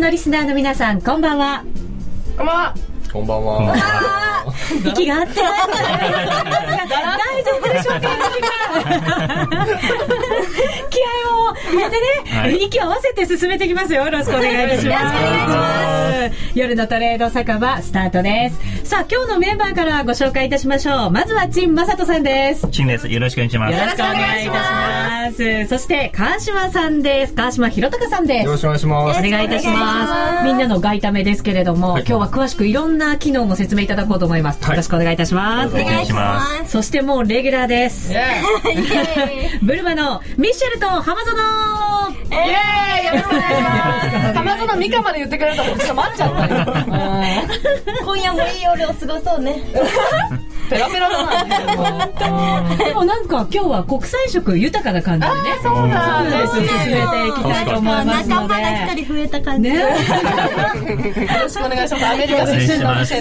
のリスナーの皆さんこんばんは。こんばんは。こんばんは。息が合ってます。大丈夫でしょうか気合を入れてね、はい息を合わせて進めていきますよよろしくお願いいたします夜のトレード酒場スタートですさあ今日のメンバーからご紹介いたしましょうまずは陳正人さんですチンです。よろしくお願いします。よろしくお願いいたします。そして、川島さんです。川島博隆さんです。よろしくお願いします。お願いいたします。みんなの外為ですけれども、はい今日は詳しくいろんな機能も説明いただこうと思います。はいよろしくお願いいたします。お願いします。そしてもうレギュラーです。ブルマのミッシェルと浜園イエーイよろしくお願いします。浜園ミカまで言ってくれるちょっと待っちゃった。よ今夜もいい夜を過ごそうね。ペラペラだなでもなんか今日は国際色豊かな感じでね。そうだそうです。進めていきたいと思いますので。仲間が一人増えた感じ。ね。よろしくお願いしますアメリカ出身のよろし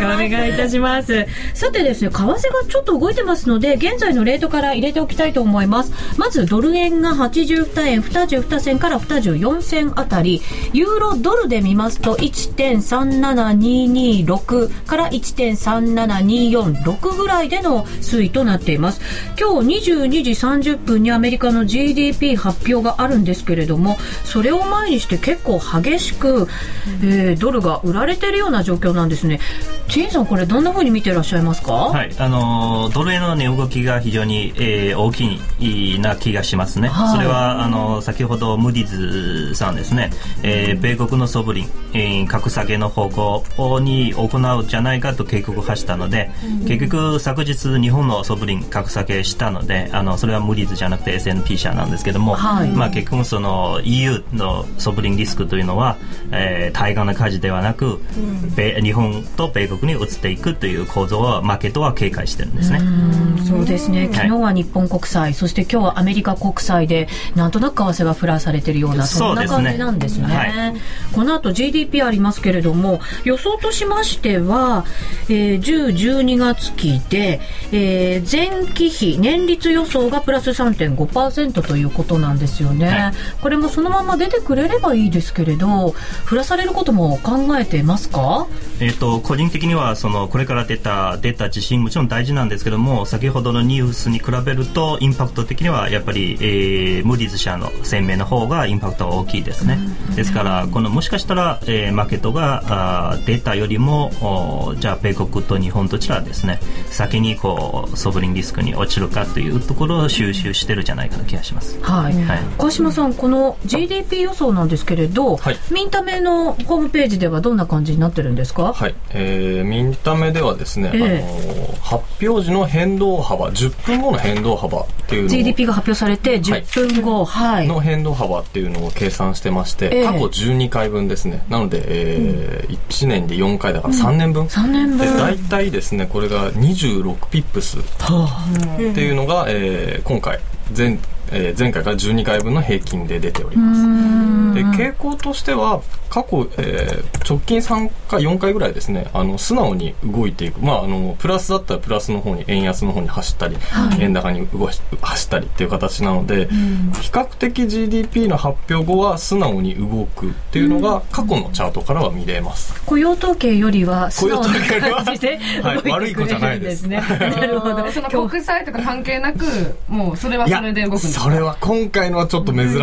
くお願いいたします。さてですね、為替がちょっと動いてますので、現在のレートから入れておきたいと思います。まず、ドル円が82円22銭から24銭あたり、ユーロドルで見ますと、1.37226から1.37246ぐらいでの推移となっています。今日22時30分にアメリカの GDP 発表があるんですけれども、それを前にして結構激しく、えードルが売られてるような状況なんですね。チンさん、これどんな風に見てらっしゃいますか？はい、あのードル円の値動きが非常に、えー大きいな気がしますね。はいそれはあのー先ほどムーディーズさんですね、えー米国のソブリン、えー格下げの方向に行うじゃないかと警告を発したので、結局昨日日本のソブリン格下げしたので、あのそれはムーディーズじゃなくて S&P 社なんですけども、はい。まあ結局その EU のソブリンリスクというのは、えー対岸の火事ではなく、米日本と米国に移っていくという構造はマーケットは警戒してるんですね。うんそうですね。昨日は日本国債、そして今日はアメリカ国債でなんとなく為替が振らされているようなそんな感じなんですね。はい。この後 GDP ありますけれども予想としましては、えー10、12月期で、えー前期比年率予想がプラス3.5%ということなんですよね、はい。これもそのまま出てくれればいいですけれど振らされることも考えてますか？えっと個人的にはそのこれから出た出た地震もちろん大事なんですけども先ほどのニュースに比べるとインパクト的にはやっぱり、えームーディーズ社の声明の方がインパクトは大きいですね、ですからこのもしかしたら、えーマーケットがあーデータよりもおじゃあ米国と日本どちらですね先にこうソブリンリスクに落ちるかというところを収集してるんじゃないかな気がします。はい、はい。川島さん、この GDP 予想なんですけれど、はい。ミンタメのホームページではどんな感じになってるんですか、はい、えー、見た目ではですね、ええ。あのー発表時の変動幅、10分後の変動幅っていうのを GDP が発表されて10分後、はい、の変動幅っていうのを計算してまして、ええ。過去12回分ですね。なので、えー1年で4回だから3年分。3年分。で大体ですねこれが26ピップスっていうのが、えー今回前,、えー前回から12回分の平均で出ております。で傾向としては過去、えー直近3回4回ぐらいですねあの素直に動いていく、まあ、あのプラスだったらプラスの方に円安の方に走ったり、円高に動し走ったりっていう形なので、比較的 GDP の発表後は素直に動くっていうのが過去のチャートからは見れます、雇用統計よりは素直な雇用統計よりは感じで はい動いて悪い子じゃくれるんないでです。すね。なるほど。その国債とか関係なくもうそれはそれで動くんですかそれは今回のはちょっと珍しい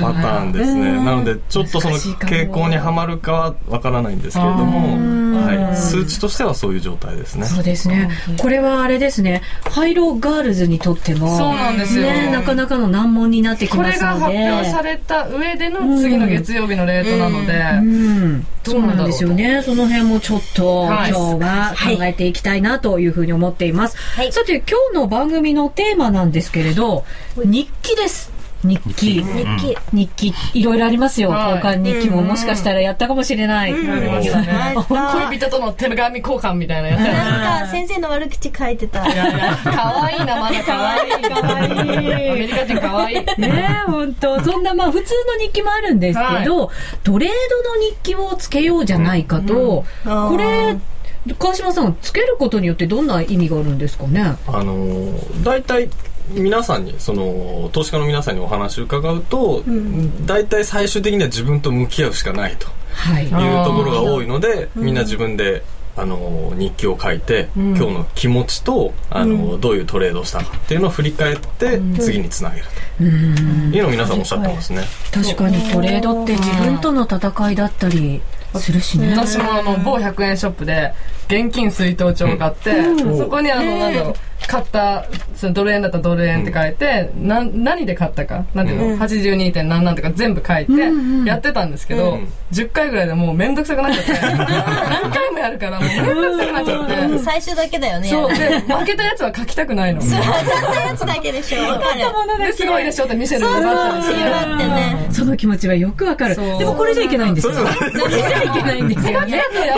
パターンですね、うん。なのでちょっとその傾向にはまるかはわからないんですけれども、はい、数値としてはそういう状態ですね。そうですね。これはあれですね。ハイローガールズにとっても、そうなんですよ。ね、なかなかの難問になってきこれがますので。発表された上での次の月曜日のレートなので、うん、どそううなんですよね。その辺もちょっと、はい。今日は考えていきたいなというふうに思っています。はい。さて、今日の番組のテーマなんですけれど、日記です。日記。日記。日記、いろいろありますよ。はい。交換日記ももしかしたらやったかもしれない。恋人との手紙交換みたいなやつ。やなんか先生の悪口書いてた。いやいや可愛いなまだ可愛い。かわいいアメリカ人可愛い。ねえ、本当。そんな、まあ、普通の日記もあるんですけど、トレードの日記をつけようじゃないかと、うん。これ、川島さん、つけることによってどんな意味があるんですかね？あのー大体皆さんにその投資家の皆さんにお話を伺うと、大体最終的には自分と向き合うしかないとはい。いうところが多いのでみんな自分であの日記を書いて、今日の気持ちとあの、どういうトレードをしたかっていうのを振り返って、次につなげると。いうのを皆さんおっしゃってますね。確かにトレードって自分との戦いだったりするしね。私もあの某100円ショップで現金水筒帳を買って、そこにあのなんだろう買ったそのドル円だったらドル円って書いて、な何で買ったか？なんていうの、82. 点何なんとか全部書いてやってたんですけど、うん。10回ぐらいでもうめんどくさくなっちゃって。何回もやるからもうめんどくさくなっちゃって。最初だけだよね。そう。で負けたやつは書きたくないの。そう、当たったやつだけでしょ。わかる。ですごいでしょって見せるのがあったりして。だってね。その気持ちはよくわかる。そうでもこれじゃいけないんですよ。これ じゃいけないんですや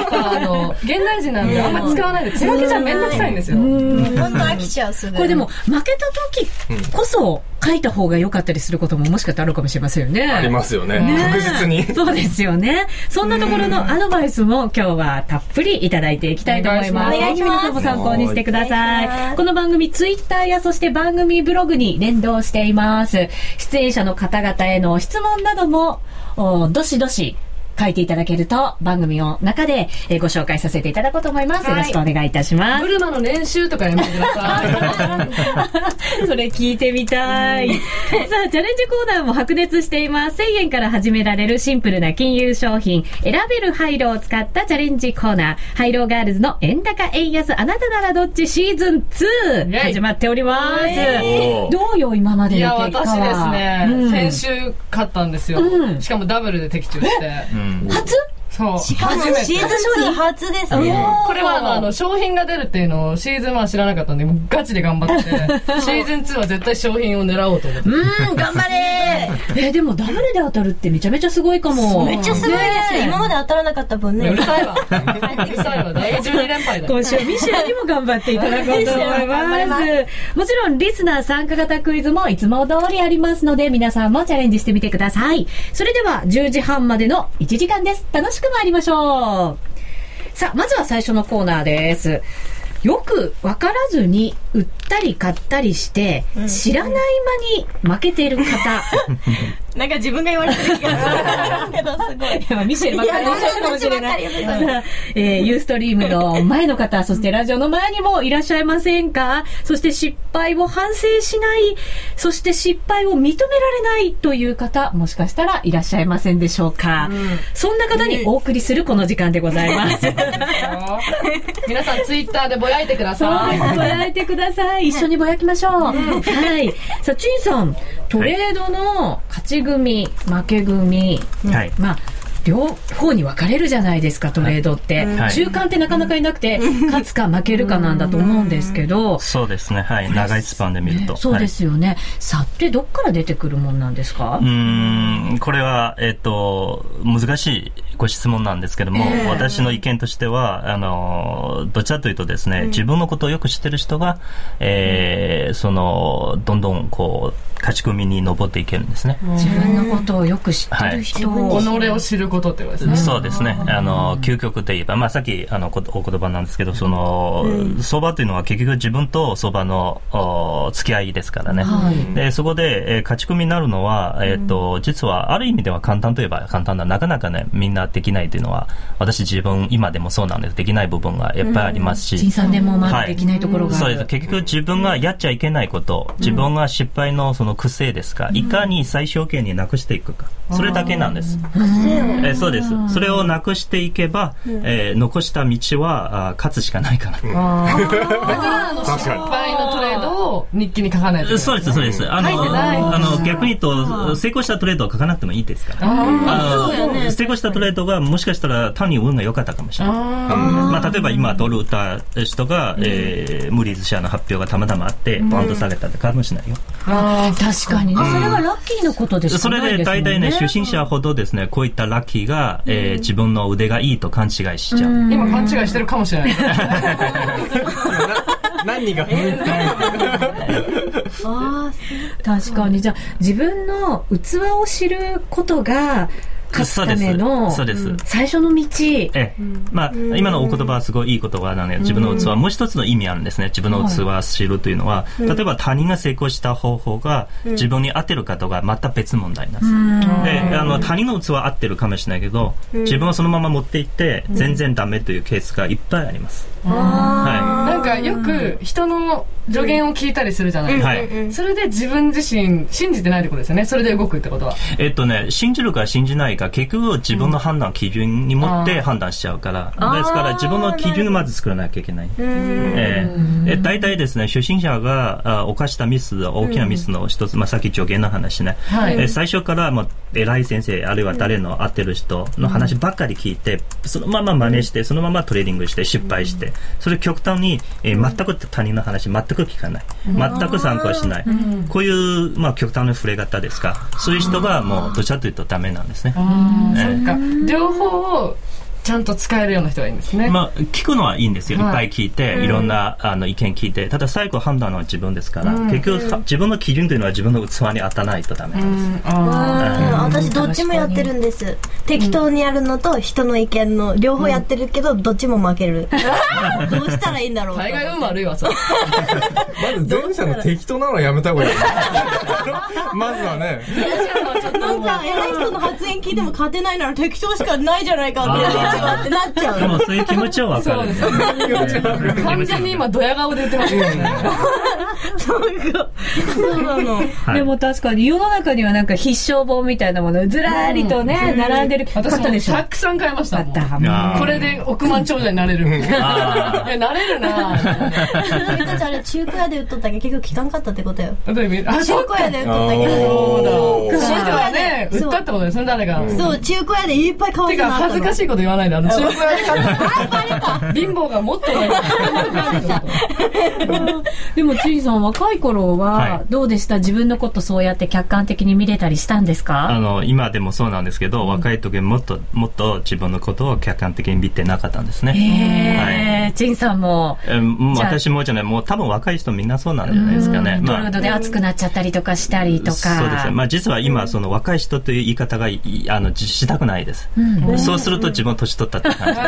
っぱあの現代人なんであんまり使わないで手書きじゃめんどくさいんですよ。本当飽きちゃうすぐ。これでも負けた時こそ書いた方が良かったりすることももしかしたらあるかもしれませんよねありますよね。確実に。そうですよね。そんなところのアドバイスも今日はたっぷりいただいていきたいと思います。お願いします皆さんも参考にしてください。この番組ツイッターやそして番組ブログに連動しています。出演者の方々への質問なども、おどしどし書いていただけると番組の中でえーご紹介させていただこうと思います。よろしくお願いいたしますブ。ルマの練習とかやめてください。それ聞いてみたい。さあ、チャレンジコーナーも白熱しています。1000円から始められるシンプルな金融商品、選べる廃炉を使ったチャレンジコーナー、廃炉ガールズの円高円安あなたならどっちシーズンイェ2イ始まっております。どうよ、今までいや、の結果私ですは。ね、うん先週勝ったんですよ、うんしかもダブルで的中して。うん初？そう。しかもシーズン2初ですね。これはあの、あの、商品が出るっていうのをシーズン1知らなかったんで、ガチで頑張って、シーズン2は絶対商品を狙おうと思って。うん、頑張れ えーでもダブルで当たるってめちゃめちゃすごいかも。めっちゃすごいですよ。今まで当たらなかった分ねうる。さいわ。うるさいわ。大12連敗だよ。今週はミシェルにも頑張っていただこうと思い頑張りま。ますもちろん、リスナー参加型クイズもいつも通りありますので、皆さんもチャレンジしてみてください。それでは、10時半までの1時間です。楽しく参りましょう。さあ、まずは最初のコーナーです。よく分からずに売ったり買ったりして、知らない間に負けている方。なんか自分が言われてる気がするんですけど、すごい。い やミシェルばっかりかもしれない。えーユーストリームの前の方、そしてラジオの前にもいらっしゃいませんか？そして失敗を反省しない、そして失敗を認められないという方、もしかしたらいらっしゃいませんでしょうか、そんな方にお送りするこの時間でございます。皆さんツイッターでぼやいてください。ぼやいてください。一緒にぼやきましょう。はい。さあ、チンさん、トレードの勝ち組、負け組、はい。まあ、両方に分かれるじゃないですか、トレードって。はい。中間ってなかなかいなくて、勝つか負けるかなんだと思うんですけど、そうですね。はい。長いスパンで見ると、そうですよね。差ってどっから出てくるもんなんですか？うーん。これは、えっと、難しいご質問なんですけども、私の意見としては、あの、どちらというとですね、自分のことをよく知ってる人が、えーその、どんどん、こう、勝ち組に登っていけるんですね。自分のことをよく知ってる人を、己を知ることってことですね。そうですね。あの、究極で言えば、まあ、さっき、あの、こお言葉なんですけど、その、相場というのは結局自分と相場のお付き合いですからね。はいで、そこで、えー勝ち組になるのは、えっ、と、実はある意味では簡単といえば簡単だ。なかなかね、みんなできないというのは、私自分、今でもそうなんです。できない部分がいっぱいありますし。陳さんでもまだできないところがある。そうです。結局自分がやっちゃいけないこと、自分が失敗のその癖ですか、いかに最小限になくしていくか。それだけなんです。えーそうです。それをなくしていけば、えー残した道はあー勝つしかないから。だから、失敗のトレードを日記に書かないといけない。そうです、そうです。あの、あの逆に言うと、成功したトレードを書かなくてもいいですから。あの成功したトレードがもしかしたら単に運が良かったかもしれない。まあ、例えば今ドル売った人が、えー、ムリーズ社の発表がたまたまあって、ポンと下げたってかもしれないよ。確かにね。それはラッキーなことでしそかないれで。大体ね、初心者ほどですね、こういったラッキーが、えー自分の腕がいいと勘違いしちゃう。今勘違いしてるかもしれない。何が？確かに。じゃあ、自分の器を知ることが、勝つための最初の道。ええ。まあ、今のお言葉はすごいいい言葉なので、自分の器、もう一つの意味あるんですね。自分の器を知るというのは、例えば他人が成功した方法が自分に合ってるかとか、また別問題なんです。で、あの、他人の器は合ってるかもしれないけど、自分はそのまま持っていって、全然ダメというケースがいっぱいあります。はなんかよく人の助言を聞いたりするじゃないですか。はいそれで自分自身信じてないってことですよね。それで動くってことは。い。えっとね、信じるか信じないか、結局自分の判断、基準に持って判断しちゃうから、ですから自分の基準をまず作らなきゃいけない。ええ。え大体ですね、初心者があ犯したミス、大きなミスの一つ、まあ、さっき助言の話ね、はい。え最初からもう偉い先生、あるいは誰の合ってる人の話ばっかり聞いて、そのまま真似して、そのままトレーディングして失敗して、それ極端に、えー全く他人の話全く聞かない。全く参考しない。こういう、まあ、極端な触れ方ですか。そういう人がもうどちらかというとダメなんですね。ええそっか。両方をちゃんと使えるような人がいいんですね。まあ、聞くのはいいんですよ。いっはいぱい聞いて、いろんなあの意見聞いて。ただ最後判断は自分ですから、結局さ自分の基準というのは自分の器に当たらないとダメなんです。あうん私どっちもやってるんです適当にやるのと人の意見の両方やってるけどどっちも負ける どうしたらいいんだろうあ。大概運悪いわ、それ。まず前者の適当なのはやめた方がいい。まずはね。なんか偉い人の発言聞いても勝てないなら適当しかないじゃないかってなっちゃうでもそういう気持ちはわかる。そうですよね。完全に今、ドヤ顔で言ってました。よね。そうなの。はい。でも確かに世の中にはなんか必勝本みたいなものずらーりとね、並んでる私も方でしょ。たくさん買いました。これで億万長者になれる。いなれるな。君たちあれ中古屋で売っとったけ？ど結局聞かんかったってことよ。中そうか。古屋で売っとったけど。そう。だ。そう中古屋で売ったってことです。ね、誰が？そう。中古屋でいっぱい買わてか、せなあったの。恥ずかしいこと言わないで、あの、中古屋で買った。貧乏がもっとない。でも、ついさん若い頃はは、どうでした？自分のことそうやって客観的に見れたりしたんですあかの、今でもそうなんですけど、若い時もっと、もっと自分のことを客観的に見てなかったんですね。へえ、ちんさんも、えも私もじゃない、もう多分若い人みんなそうなんじゃないですかね。ドルドで熱くなっちゃったりとかしたりとか。そうですね。まあ実は今、その若い人という言い方がいいあのじしたくないです。そうすると自分年取ったって感じ。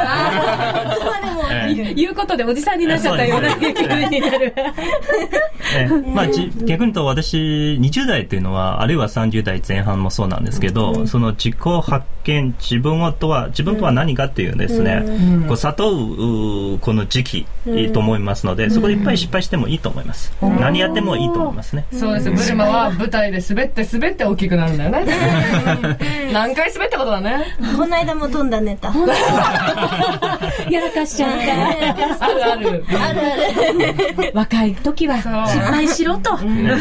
ええ言うことでおじさんになっちゃったような気分になる。ええ。まあ、じ逆に言うと私20代っていうのはあるいは30代前半もそうなんですけど、その自己発見自分はとは自分とは何かっていうですね、こう悟ううこの時期と思いますので、そこでいっぱい失敗してもいいと思います、何やってもいいと思いますね。そうです。よ。ブルマは舞台で滑って滑って大きくなるんだよね。何回滑ったことだね。この間も飛んだネタ やらかしちゃった。あるある。若い時は失敗しろと。ね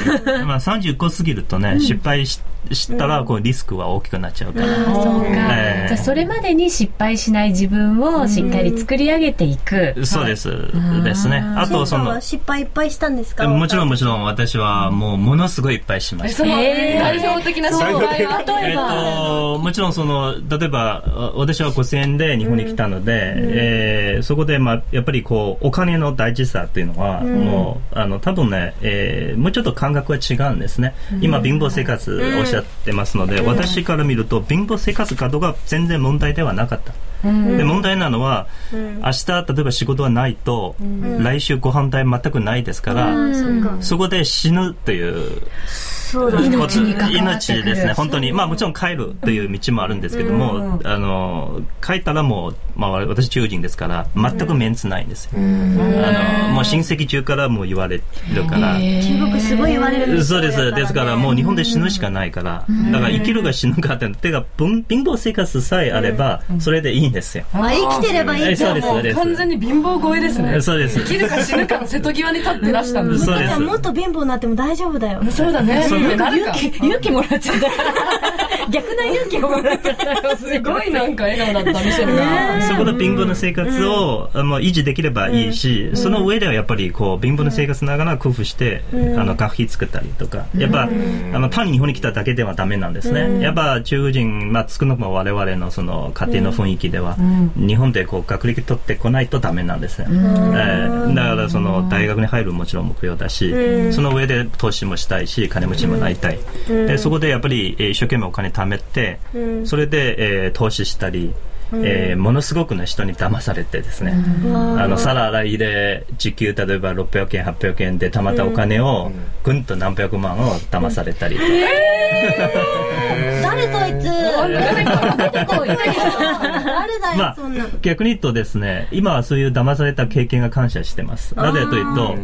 まあ35過ぎるとね、失敗ししたらこうリスクは大きくなっちゃうから、そうか。ええ。じゃあそれまでに失敗しない自分をしっかり作り上げていく。そうです、ですね。あとその失敗いっぱいしたんですか？もちろんもちろん私はもうものすごいいっぱいしまえ、した。そのえー代表的な失敗は。例えば、えっと、もちろんその、例えば、あ私は5000円で日本に来たので、えーそこで、まあ、やっぱりこう、お金の大事さっていうのは、もう、あの、多分ね、えーもうちょっと感覚は違うんですね。今、貧乏生活おっしゃってますので、私から見ると、貧乏生活かどうか全然問題ではなかった。で、問題なのは、明日、例えば仕事がないと、来週ご飯代全くないですから、そこで死ぬという、命に関わってくる命ですね、本当に。まあもちろん帰るという道もあるんですけども、あの、帰ったらもう、まあ私中人ですから、全くメンツないんですよ。あの、もう親戚中からもう言われるから。中国すごい言われるんですそうです。よですから、もう日本で死ぬしかないから。だから、生きるか死ぬかって、てか、貧貧乏生活さえあれば、それでいいんですよ。あ生きてればいいえそうです、もそうです。完全に貧乏超えですね。そうです。生きるか死ぬかの瀬戸際に立ってらしたんです。そうですじゃあもっと貧乏になっても大丈夫だよそうだね。なるか。勇気もらっちゃった。逆な勇気をもらっちゃった。すごいなんか笑顔だった、ミシェルが。そこで貧乏な生活を、あの維持できればいいし、その上ではやっぱりこう貧乏な生活ながら工夫して、あの学費作ったりとか、やっぱ、あの単に日本に来ただけではダメなんですね。やっぱ中国人、まあ少なくとも我々のその家庭の雰囲気では、日本でこう学歴取ってこないとダメなんですよ。えーだその大学に入るもちろん目標だし、その上で投資もしたいし金持ちもなりたい、でそこでやっぱりえー一生懸命お金貯めて、それで、えー投資したり、えーものすごくの人に騙されてですね、あの皿洗いで時給例えば600円800円で貯まったお金をぐんと何百万を騙されたりとか、誰そいつ？まあよそんな、逆に言うとですね、今はそういう騙された経験が感謝してます。なぜというと、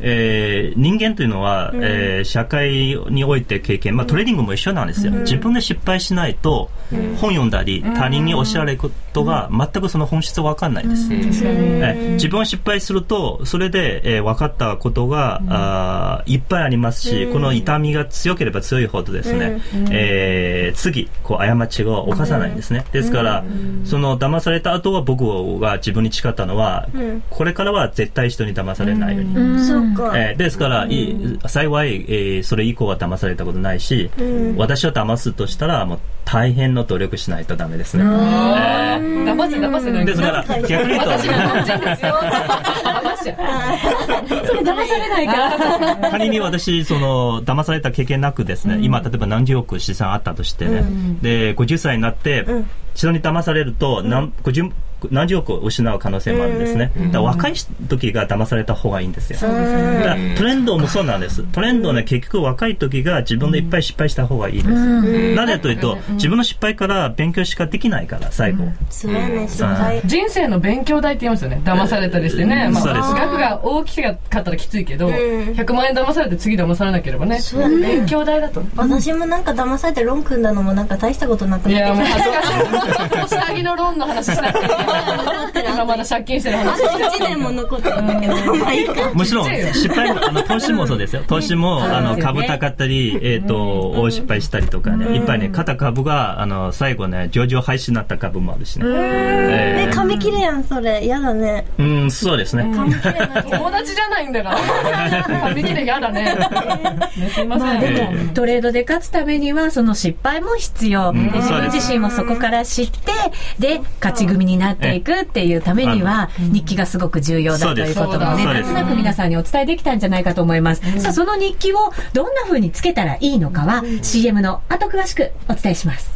えー人間というのは、えー社会において経験、まあトレーニングも一緒なんですよ。自分で失敗しないと、本読んだり、他人に教えられることが全くその本質わかんないです。えー自分は失敗すると、それで、えー分かったことが、あーいっぱいありますし、この痛みが強ければ強いほどですね、えー次、こう、過ちを犯さないんですね。ですから、その騙された後は僕が自分に誓ったのは、これからは絶対人に騙されないように。えーですから、い幸い、えーそれ以降は騙されたことないし、私を騙すとしたら、もう大変の努力しないとダメですね。騙せ騙せですから、逆に言うと、私がすよ。騙しちゃう。それ騙されないから。仮に私、その、騙された経験なくですね、今、例えば何十億資産あったとしてね、で、50歳になって、人に騙されると、何、50何十億を失う可能性もあるんですね。だから若い時が騙された方がいいんですよ。だからトレンドもそうなんです。トレンドね、結局若い時が自分でいっぱい失敗した方がいいです。なぜというと、自分の失敗から勉強しかできないから、最後。人生の勉強代って言いますよね。騙されたりしてね、まあ、そうです。額が大きかったらきついけど、100万円騙されて次騙されなければね。そうだね。勉強代だと。私もなんか騙されてロン組んだのもなんか大したことなくいやもうなってき恥ずかしい。下着のローンの話しなくていい 今まだ借金してるたあ話と1年も残ってるんだけどまあいいか。もちろん、失敗も、あの、投資もそうですよ。投資も、あの、株高かったり、えっと、大失敗したりとかね、いっぱいね、買った株が、あの、最後ね、上場廃止になった株もあるしね。ええ紙切れやんそれ。嫌だね。ーうん、そうですね。友達じゃないんだから髪切れ嫌だね。ねすいません、まあでも、トレードで勝つためには、その失敗も必要。で自分自身もそこから知って、で、勝ち組になっていくっていうためには、日記がすごく重要だということもね、なんとなく皆さんにお伝えできたんじゃないかと思います。さあ、その日記をどんな風につけたらいいのかは、CM の後詳しくお伝えします。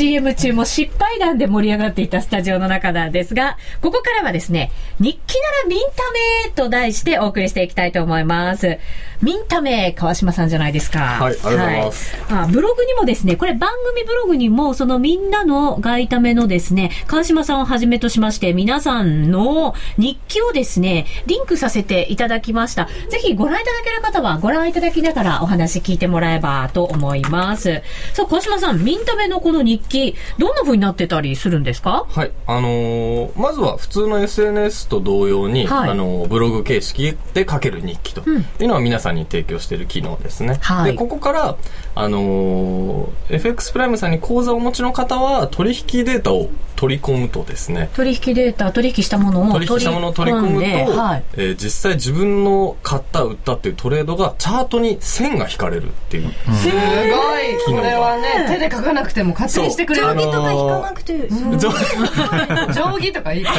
CM 中も失敗談で盛り上がっていたスタジオの中なんですが、ここからはですね、日記ならミンタメと題してお送りしていきたいと思います。ミンタメ、川島さんじゃないですか。はいありがとうございますはいあブログにもですね、これ番組ブログにも、そのみんなの外為のですね、川島さんをはじめとしまして、皆さんの日記をですね、リンクさせていただきました。ぜひご覧いただける方はご覧いただきながらお話聞いてもらえばと思います。さあ、川島さん、ミンタメのこの日記、どんな風になってたりするんですか？はい。あのーまずは普通の SNS と同様に、はいあのーブログ形式で書ける日記というのは皆さんに提供している機能ですね。はいで、ここから、あのー FX プライムさんに口座をお持ちの方は取引データを取り込むとですね、取引データ、取引したものを取引したものを取り込むと、んではい。えー実際自分の買った、売ったっていうトレードがチャートに線が引かれるっていう。すごい。これはね手で書かなくても勝手にしてくれる。定規とか引かなくて、定規とかいい。か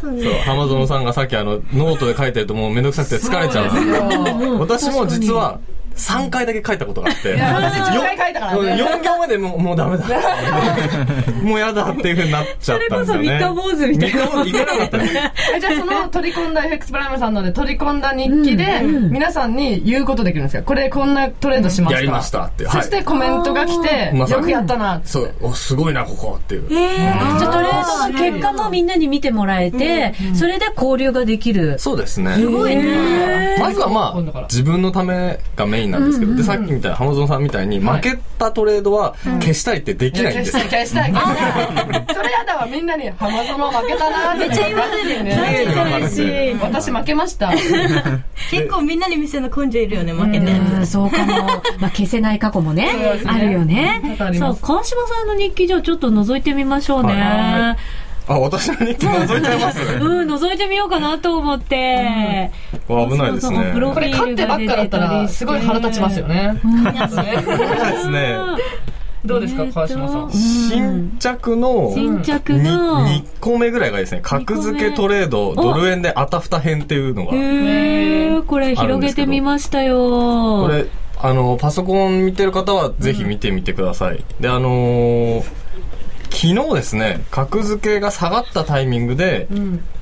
そうね。そう。浜園さんがさっきあのノートで書いてるともうめんどくさくて疲れちゃう。んですけど私も実は3回だけ書いたことがあって。いや私10回書いたからね。4行目でもう、もうダメだ。もうやだっていうふうになっちゃったんですよね。それこそ三日坊主みたいな。三日坊主いけなかったじゃあその取り込んだ FX プライムさんので取り込んだ日記で皆さんに言うことできるんですか？これこんなトレードしましたやりましたって。はい。そしてコメントが来てよくやったなって。そう、お、すごいな、ここっていう。じゃあトレードの結果もみんなに見てもらえて、それで交流ができる。そうですね。すごいね。まずはまあ、自分のためがメインなんですけど、で、さっきみたいな、浜園さんみたいに、負けたトレードは消したいってできないんです。よ。消したい消したい。それやだわみんなに浜園負けたなって。めっちゃ言われるよね。嬉私負けました。結構みんなに見せるの根性いるよね負けて。うん、そうかも。まあ、消せない過去もねあるよね。そう、川島さんの日記上ちょっと覗いてみましょうね。はあ、私の日記覗いちゃいますうん、覗いてみようかなと思って。これ危ないですね。そうそうプロこれ勝ってばっかだったらすごい腹立ちますよねそうですね。どうですか川島さん？新着の、新着にの。2個目ぐらいがですね、格付けトレード、ドル円であたふた編っていうのが、へーこれ広げてみましたよ。これ、あの、パソコン見てる方はぜひ見てみてください。で、あのー昨日ですね、格付けが下がったタイミングで、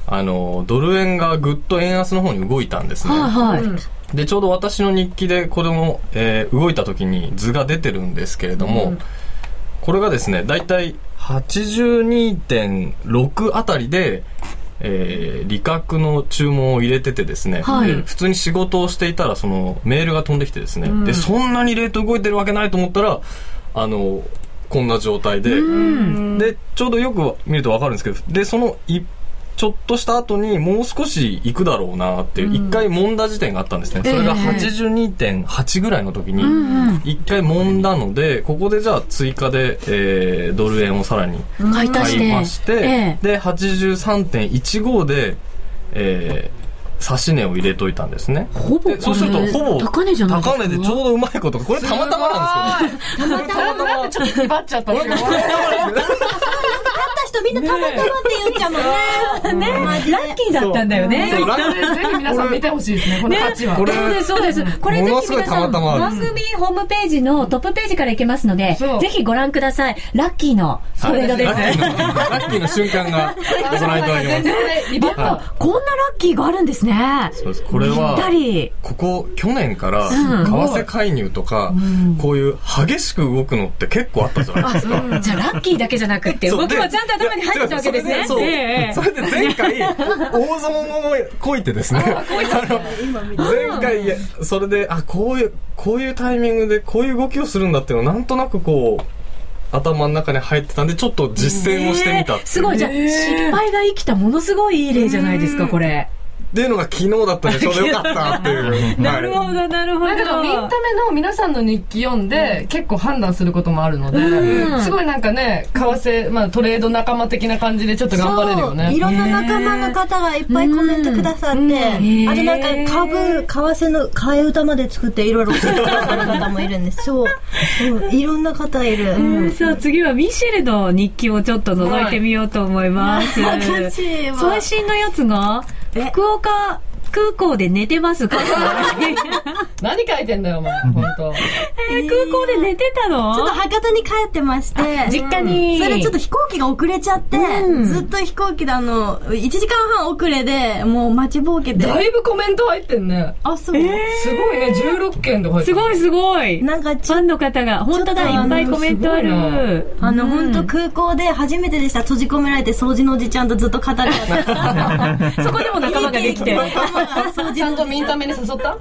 あの、ドル円がぐっと円安の方に動いたんですね。はいはい。で、ちょうど私の日記でこれも、えー動いた時に図が出てるんですけれども、これがですね、だいたい82.6あたりで、えー利確の注文を入れててですね、はい。で普通に仕事をしていたらそのメールが飛んできてですね、でそんなにレート動いてるわけないと思ったらあのこんな状態で、でちょうどよく見ると分かるんですけどでそのいちょっとした後にもう少し行くだろうなっていう一回揉んだ時点があったんですね、それが82.8ぐらいの時に一回揉んだのでここでじゃあ追加で、えードル円をさらに買いまして、ええ。で83.15で、えー差し値を入れといたんですね。ほぼでそうするとほぼ高値じゃない高値でちょうどうまいことこれたまたまなんですけど たまたまなんでちょっと威張っちゃったんですか勝った 人みんなたまたまって言っちゃうもんね。ね。ラッキーだったんだよね。ぜひ皆さん見てほしいですね。この価値は。これそうです、そうです。これぜひ皆さん、たまたま番組ホームページのトップページから行けますのでぜひご覧ください。ラッキーのトレードです。ラッキーのラッキーの瞬間がご覧いただきますこんなラッキーがあるんですね。そうです。これぴったはり。ここ去年からうん。為替介入とかこういう激しく動くのって結構あったじゃないですか。じゃあラッキーだけじゃなくって、動きもちゃんと頭に入ってたわけですね。それで前回、大相撲もこいてですね、あの前回、それで、あ、こういう、こういうタイミングでこういう動きをするんだっていうのをなんとなくこう、頭の中に入ってたんで、ちょっと実践をしてみたっていう。すごい、じゃあ、失敗が生きたものすごいいい例じゃないですか、これ。っていうのが昨日だったんで、ちょうどよかったっていう。なるはいほど、なるほど。だけど、ミンタメの皆さんの日記読んで、結構判断することもあるので、すごいなんかね、為替、まあトレード仲間的な感じでちょっと頑張れるよそういね。ろんな仲間の方がいっぱいコメントくださって、んあとなんか株、為替の替え歌まで作っていろいろ教えてくださる方もいるんです。そう。うんいろんな方いる。うんさあ次はミシェルの日記をちょっと覗いてみようと思います。最新のやつが、福岡空港で寝てますか？何書いてんだよ、お前。本当。えー空港で寝てたの？ちょっと博多に帰ってまして、実家に。それちょっと飛行機が遅れちゃって、うんずっと飛行機であの、1時間半遅れで、もう待ちぼうけて。だいぶコメント入ってんね。あ、そう。すごいね、16件で入ってる。すごいすごい。なんかファンの方が、本当だ、いっぱいコメントある。あの、本当空港で初めてでした。閉じ込められて掃除のおじちゃんとずっと語り合って。そこでも仲間ができて。ちゃんとミンタメに誘った？なかっ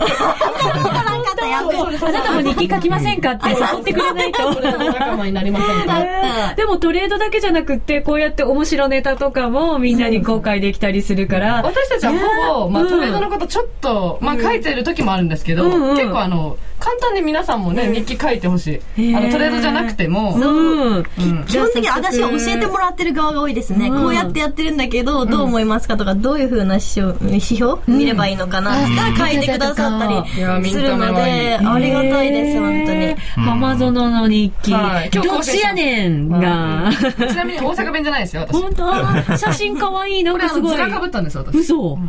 た、やべえ。あなたも日記書きませんかって誘ってくれないと。仲間になりませんだか。でもトレードだけじゃなくって、こうやって面白ネタとかもみんなに公開できたりするから。私たちはほぼ、まあ、うんトレードのことちょっと、まあ、書いてる時もあるんですけど、うんうん結構あの、簡単に皆さんもね、日記書いてほしい。あの、トレードじゃなくても、うん。うん基本的に私は教えてもらってる側が多いですね。こうやってやってるんだけど、どう思いますかとか、どういう風な指標指標見ればいいのかなって書いてくださったりするので、いありがたいです、本当に。ママゾノの日記。はい今っちやねんが。ちなみに大阪弁じゃないですよ、私。本当？写真かわいい。なんかすごいず。らかぶったんですよ、私。嘘。も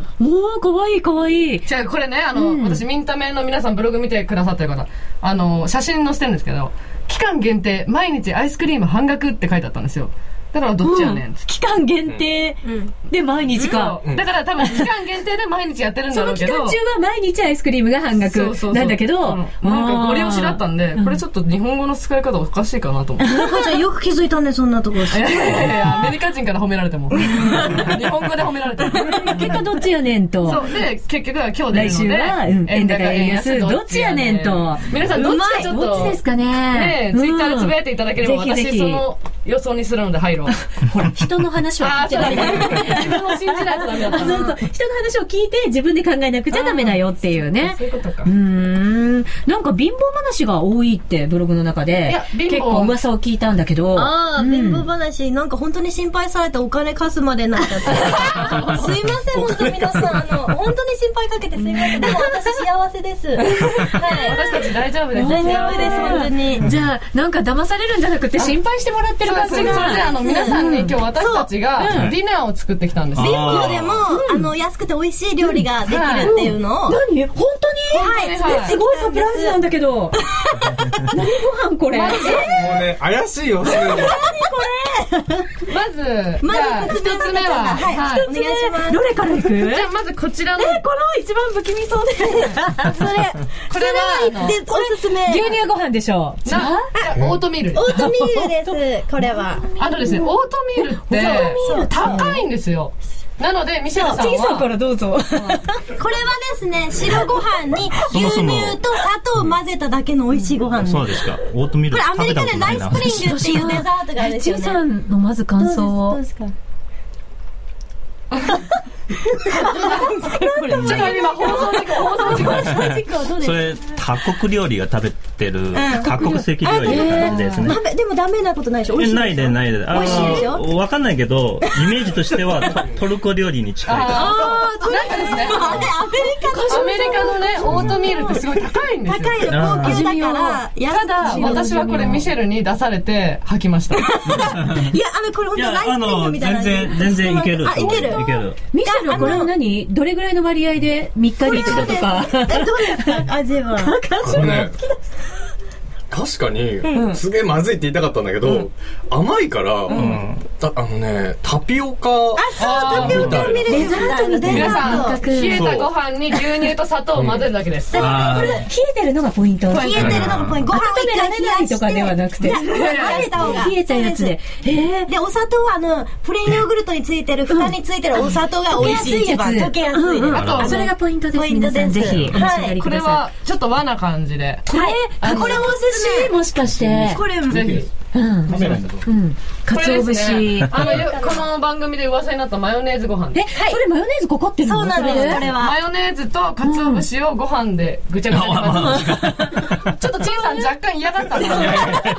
う、かわいいかわいい。じゃあこれね、あの、私、ミンタメの皆さんブログ見てくださってってるかな。あの、写真載せてるんですけど、期間限定、毎日アイスクリーム半額って書いてあったんですよ。だからどっちやねんっつって。期間限定で毎日か。そうだから多分期間限定で毎日やってるんだそのろうけど。期間中は毎日アイスクリームが半額そうそうそうなんだけど、うんなんかご利用しだったんで、これちょっと日本語の使い方おかしいかなと思って。なんかじゃあよく気づいたね、そんなとこ。い やいやいやいや、アメリカ人から褒められても。日本語で褒められても。結果どっちやねんと。そう。で、結局は今日出るので。来週はうん円高円安どっちやねんと皆さんどっちかちょっと。どっちですかね。ねえ、ツイッターでつぶやいていただければ、ぜひぜひ私その予想にするので入ろう。ほら、人の話はああ、聞いちゃダ。自分を信じないとダメだった。あそうそう。人の話を聞いて自分で考えなくちゃダメだよっていうね。そういうことかうー。ん。なんか貧乏話が多いってブログの中でいや貧乏結構噂を聞いたんだけど。ああ、うん貧乏話、なんか本当に心配されてお金貸すまでになっちゃって。すいません、本当皆さん。あの、本当に心配かけてすいません。でも私幸せです。はい。私たち大丈夫です。大丈夫です、本当に。じゃあ、なんか騙されるんじゃなくて心配してもらってる感じが。皆さんに今日私たちがディナーを作ってきたんですよ。貧乏でも、あの、安くて美味しい料理ができるっていうのを。何本当に？はい。はいすごいサプライズなんだけど。何ご飯これ？もうね、怪しいよ、すでに。まず、じまずゃあ一つ目は、はい、はいお願いします。どれから行く？じゃあまずこちらの、この一番不気味そう で。それ、これはおすすめ。牛乳ご飯でしょ。じゃなあオートミールオ。ートミールです、これは。あのですね、オートミールって高いんですよ。なので、ミシェルさん小さんかは、らどうぞ。これはですね、白ご飯に牛乳と砂糖を混ぜただけの美味しいご飯そうですか。オートミールれアメリカでラ。イスプリングっていうデザートがあるんですちよね。んさんのまず感想をどう。ですか？ちょっと今放送事故、放送事故。それ、多国料理が食べてる、多国籍料理の感じですね。ダメでもダメなことないでしょ？美味しいないでないで。あ美味しいでしょ？の、わかんないけど、イメージとしてはト トルコ料理に近い。あーなんかですね、あれアメリカアメリカのね、オートミールってすごい高いんですよ。高いの高級だから安ただ、私はこれミシェルに出されて吐きました。いやあのこれ本当ライスプリンあの、グみたいな全然、全然いける。あいける？いける。ミシこれは何どれぐらいの割合で3日に一度とか。えどうですか？味は 確かに、すげえまずいって言いたかったんだけど、甘いから、たあのね、タピオカあーみたいな。デザートみたい皆さん、な冷えたご飯に牛乳と砂糖を混ぜるだけです。あ冷えてるのがポイント。冷えてるのがポイントご飯を温められないとかではなくて。冷えたやつで。で、お砂糖は、あの、プレーンヨーグルトについてる、蓋についてるお砂糖が美味しい一番。溶けやすいあとあそれがポイントです。ポイントです皆さんぜひお召し上がりください。これは、ちょっと和な感じで。これ、あこれおすすめもしかして。これ、ぜひ。うん。う節。ね。あの、よこの番組で噂になったマヨネーズご飯え、それマヨネーズかかってるの？そうなんです、これマは。ヨネーズと鰹節をご飯でぐちゃぐちゃ ちょっと陳さん若干嫌がったんだ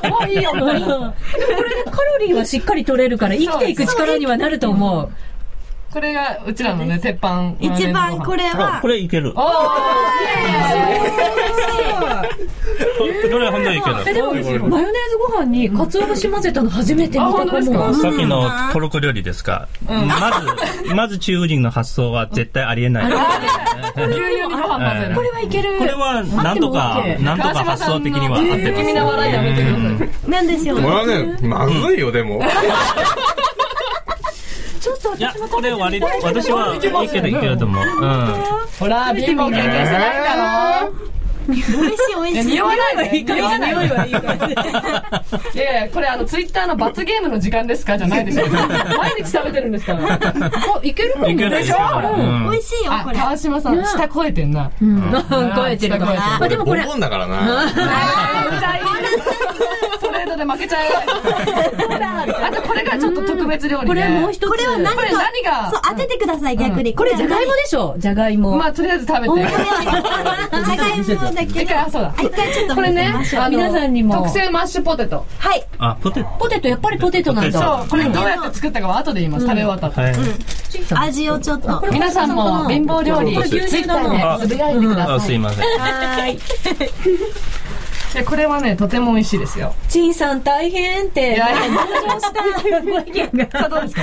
けどもういいよみたいなでもこれでカロリーはしっかり取れるから生きていく力にはなると思う。これがうちらのね鉄板マヨネーズご飯一番これあ、はこ、れいける。おれは本当にいけえ、る。でも、マヨネーズご飯に鰹節混ぜたの初めて見たかも。さっきのトルコ料理ですか。まず、まず中国人の発想は絶対ありえない。これはいける。これは、なんとかなんとか発想的には合って不気味な笑いやめてください。なんでしょう。これはね、まずいよ、でも。っと。いや、これ私はいけるいけると思う。うん。ほら貧乏経験してないだろ？美味しい美味しい。匂わないで匂わない匂いはいいから。いやいやこれあのツイッターの罰ゲームの時間ですかじゃないでしょ毎日食べてるんですからおいけるかも。でしょ？うん美味しいよ、あこれ。川島さん下超えてんなうん。超えてるまあでもこれボン、だからな。あー痛いストレートで負けちゃう。あとこれがちょっと特別料理でこれもう一つ。これは何か。これ何が？そう、当ててください、逆に。これじゃがい。もでしょ？じゃがいも。まあとりあえず食べて。じゃがいもだけ一回あそうだ。あ一回ちょっとこれね皆さんにも。特製マッシュポテト。はい。あ、ポテト。ポテト、やっぱりポテトなんそだ。そうこれどうやって作ったかは後で言います。食べ終わった後。はい。味をちょっと。皆さんも貧乏料理ツイッターでつぶやいてくだあ、さい。すいません。はーい。でこれはねとても美味しいですよちんさん大変って、いや登場したご意見が。さあどうですか？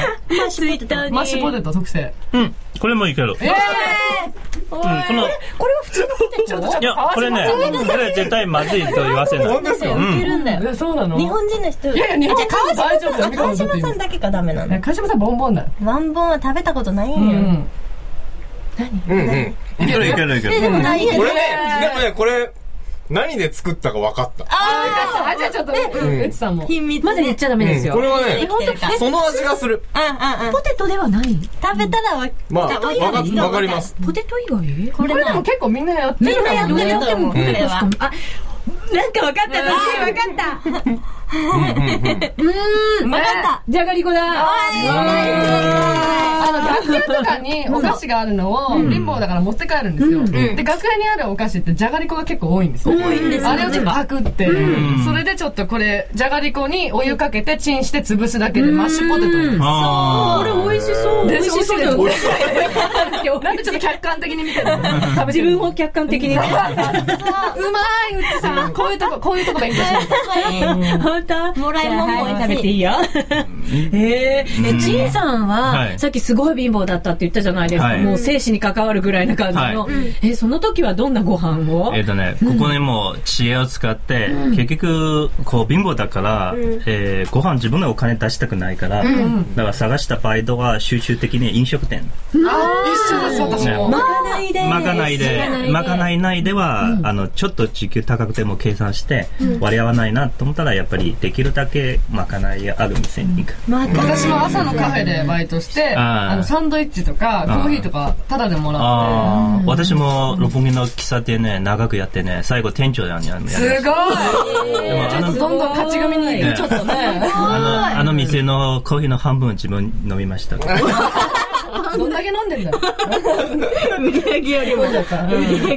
マッシュポテト特製うん。これもいける。ええうん、この、これは普ちょっとちょっといや、これね、これ絶対まずいと言わせない。本当ですかウケるんだよ。えそうなの？日本人の人。いやいや日本人大丈夫だよ島さん、川島さんだけがダメなの？川島さんボンボンだよワンボンは食べたことないんよ。うんうんうん。いけるいけるいける。でも何これね、でもね、これ、何で作ったか分かった。あじゃあちょっとうちさんも秘密。まだ言っちゃダメですよ。これはねその味がする。うんうんうん。ポテトでは何食べたらわ、まあ、わかわかります。ポテト以外？これでも結構みんなやってるみんなやってると思う。これは。あ、なんか分かった、私分かった。うーん。わかった。じゃがりこだ。あの楽屋とかにお菓子があるのを貧乏だから持って帰るんですよ、で楽屋にあるお菓子ってじゃがりこが結構多いんですよ。多いんですよあれをちょっとパクって、それでちょっとこれじゃがりこにお湯かけてチンして潰すだけでマッシュポテトですあこれ美味しそう。美味しそう。だよ美味しなんでちょっと客観的に見てるの？自る分を客観的に。うまいうちさん。こういうとここういうとこ勉強してる本当もらいもんも食べていいよ。えー、え、ちんさんはは、い。さっきすごい貧乏だったって言ったじゃないですか。はい。もう生死に関わるぐらいな感じの。は。え、その時はどんなご飯を？えっとね、ここにも知恵を使って、結局、こう貧乏だから、えーご飯自分のお金出したくないから、だから探したバイトは集中的に飲食店。一緒です私も。まかないで。まかないで、まかない内では、あの、ちょっと時給高くても計算して、割り合わないなと思ったら、やっぱりできるだけまかないある店に行く。まか私も朝のカフェでバイトしてあのサンドイッチとかコーヒーとかタダでもらっああ、私も六本木の喫茶店ね、長くやってね、最後店長やんやんてすごい。でもあのどんどん勝ち組に行くちょっとね。あの、あの店のコーヒーの半分自分飲みました。どんだけ飲んでんだよ。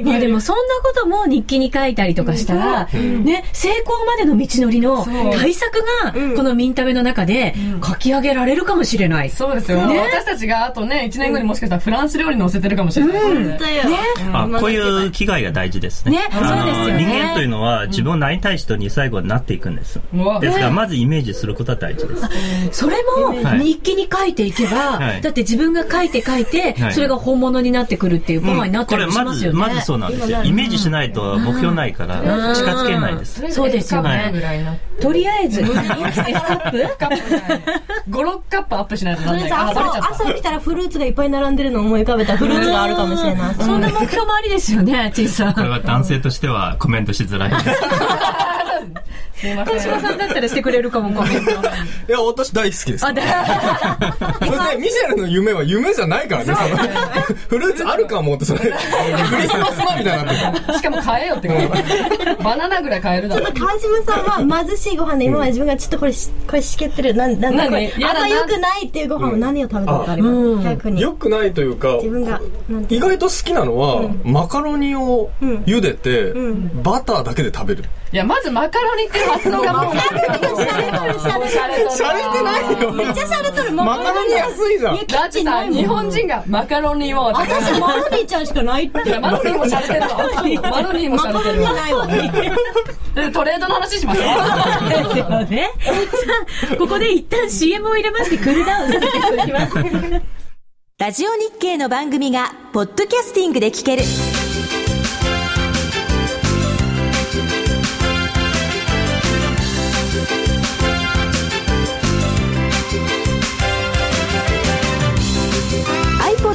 まあでもそんなことも日記に書いたりとかしたら、ね、成功までの道のりの対策が、このミンタメの中で書き上げられるかもしれない。そうですよ、私たちがあとね1年後にもしかしたらフランス料理載せてるかもしれない。ですね。だよ。あこういう機会が大事ですね。ね。そうですよね。人間というのは自分をなりたい人に最後になっていくんです。ですから、まずイメージすることは大事です。それもはい。日記に書いていけば、はい。だって自分が書いて書いて、はい。それが本物になってくるっていうパワーになったりまず、ますよね。まずそうなんですよ。イメージしないと目標ないから、近づけないです。そうですよね。ぐらいなとりあえず、F カップ？カップ56カップアップしないとなとりんない朝朝起きたらフルーツがいっぱい並んでるのを思い浮かべたらフルーツがあるかもしれない。そんな目標もありですよね、ちいさん。これは男性としてはコメントしづらいです。すいません。小島さんだったらしてくれるかも、コメント。いや、私大好きです。あ、だ。そして、ミシェルの夢は夢じゃないからね、その フルーツあるかもって、それ、クリスマスマみたいになってる。しかも買えよってことバナナぐらい買えるだろ川島さんは貧しいご飯で今まで自分がちょっとこれし、これしけってる、なん、なんだこれ、何あんま良くないっていうご飯を何を食べたことあります？逆に。良くないというか、自分が、なんて意外と好きなのは、マカロニを茹でて、バターだけで食べる。いやまずマカロニっていう発想がもうシャレとるシャレとるシャレとるしゃれてないよ。めっちゃシャレとる。マカロニ安いじゃん。だってさ。日本人がマカロニを私、マロニーちゃんしかないって。マロニーもシャレてるわマロニーもシマカロャレてるわニーないわ。でトレードの話しましょうですよね。さあ、ここで一旦 CM を入れましてクールダウンさせていただきます。ラジオ日経の番組がポッドキャスティングで聞ける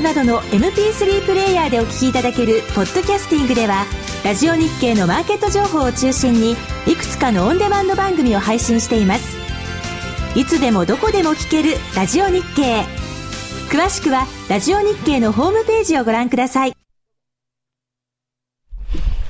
iPod などの MP3 プレイヤーでお聞きいただけるポッドキャスティングではラジオ日経のマーケット情報を中心にいくつかのオンデマンド番組を配信しています。いつでもどこでも聞けるラジオ日経。詳しくはラジオ日経のホームページをご覧ください。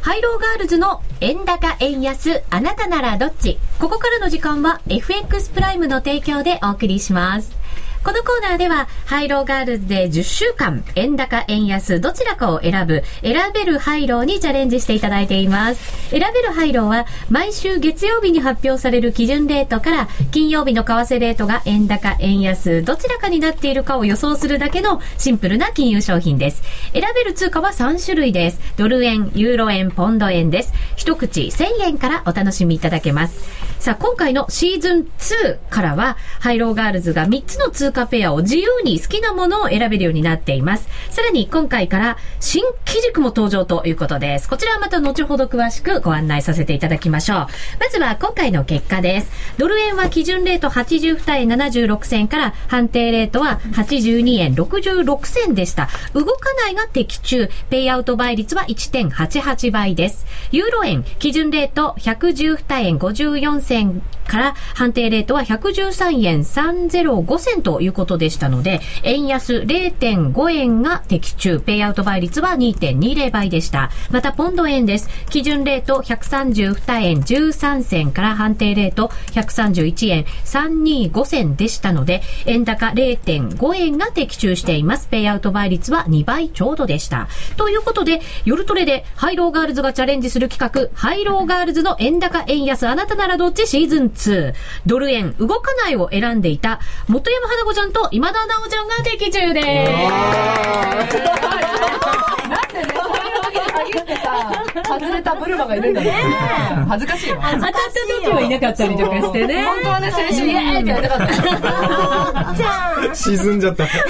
ハイローガールズの円高円安あなたならどっち。ここからの時間は FX プライムの提供でお送りします。このコーナーでは、ハイローガールズで10週間、円高、円安、どちらかを選ぶ、選べるハイローにチャレンジしていただいています。選べるハイローは、毎週月曜日に発表される基準レートから、金曜日の為替レートが円高、円安、どちらかになっているかを予想するだけのシンプルな金融商品です。選べる通貨は3種類です。ドル円、ユーロ円、ポンド円です。一口1000円からお楽しみいただけます。さあ、今回のシーズン2からは、ハイローガールズが3つの通貨ペアを自由に好きなものを選べるようになっています。さらに今回から新機軸も登場ということです。こちらはまた後ほど詳しくご案内させていただきましょう。まずは今回の結果です。ドル円は基準レート82円76銭から判定レートは82円66銭でした。動かないが的中。ペイアウト倍率は1.88倍です。ユーロ円、基準レート112円54銭から判定レートは113円305銭ということでしたので、円安0.5円が的中。ペイアウト倍率は2.20倍でした。また、ポンド円です。基準レート132円13銭から判定レート131円325銭でしたので、円高0.5円が的中しています。ペイアウト倍率は2倍ちょうどでした。ということで、夜トレでハイローガールズがチャレンジする企画、ハイローガールズの円高円安あなたならどっち？シーズン2。ドル円動かないを選んでいた、元山花子子ちゃんと今田奈緒ちゃんが的中です。なんでね、そういう時に限ってさ、外れたブルマがいるんだよ。恥ずかしいわ。当たった時はいなかったりとかしてね。本当はね、先週イエーイってやりたかったよ。じゃん沈んじゃった。じゃん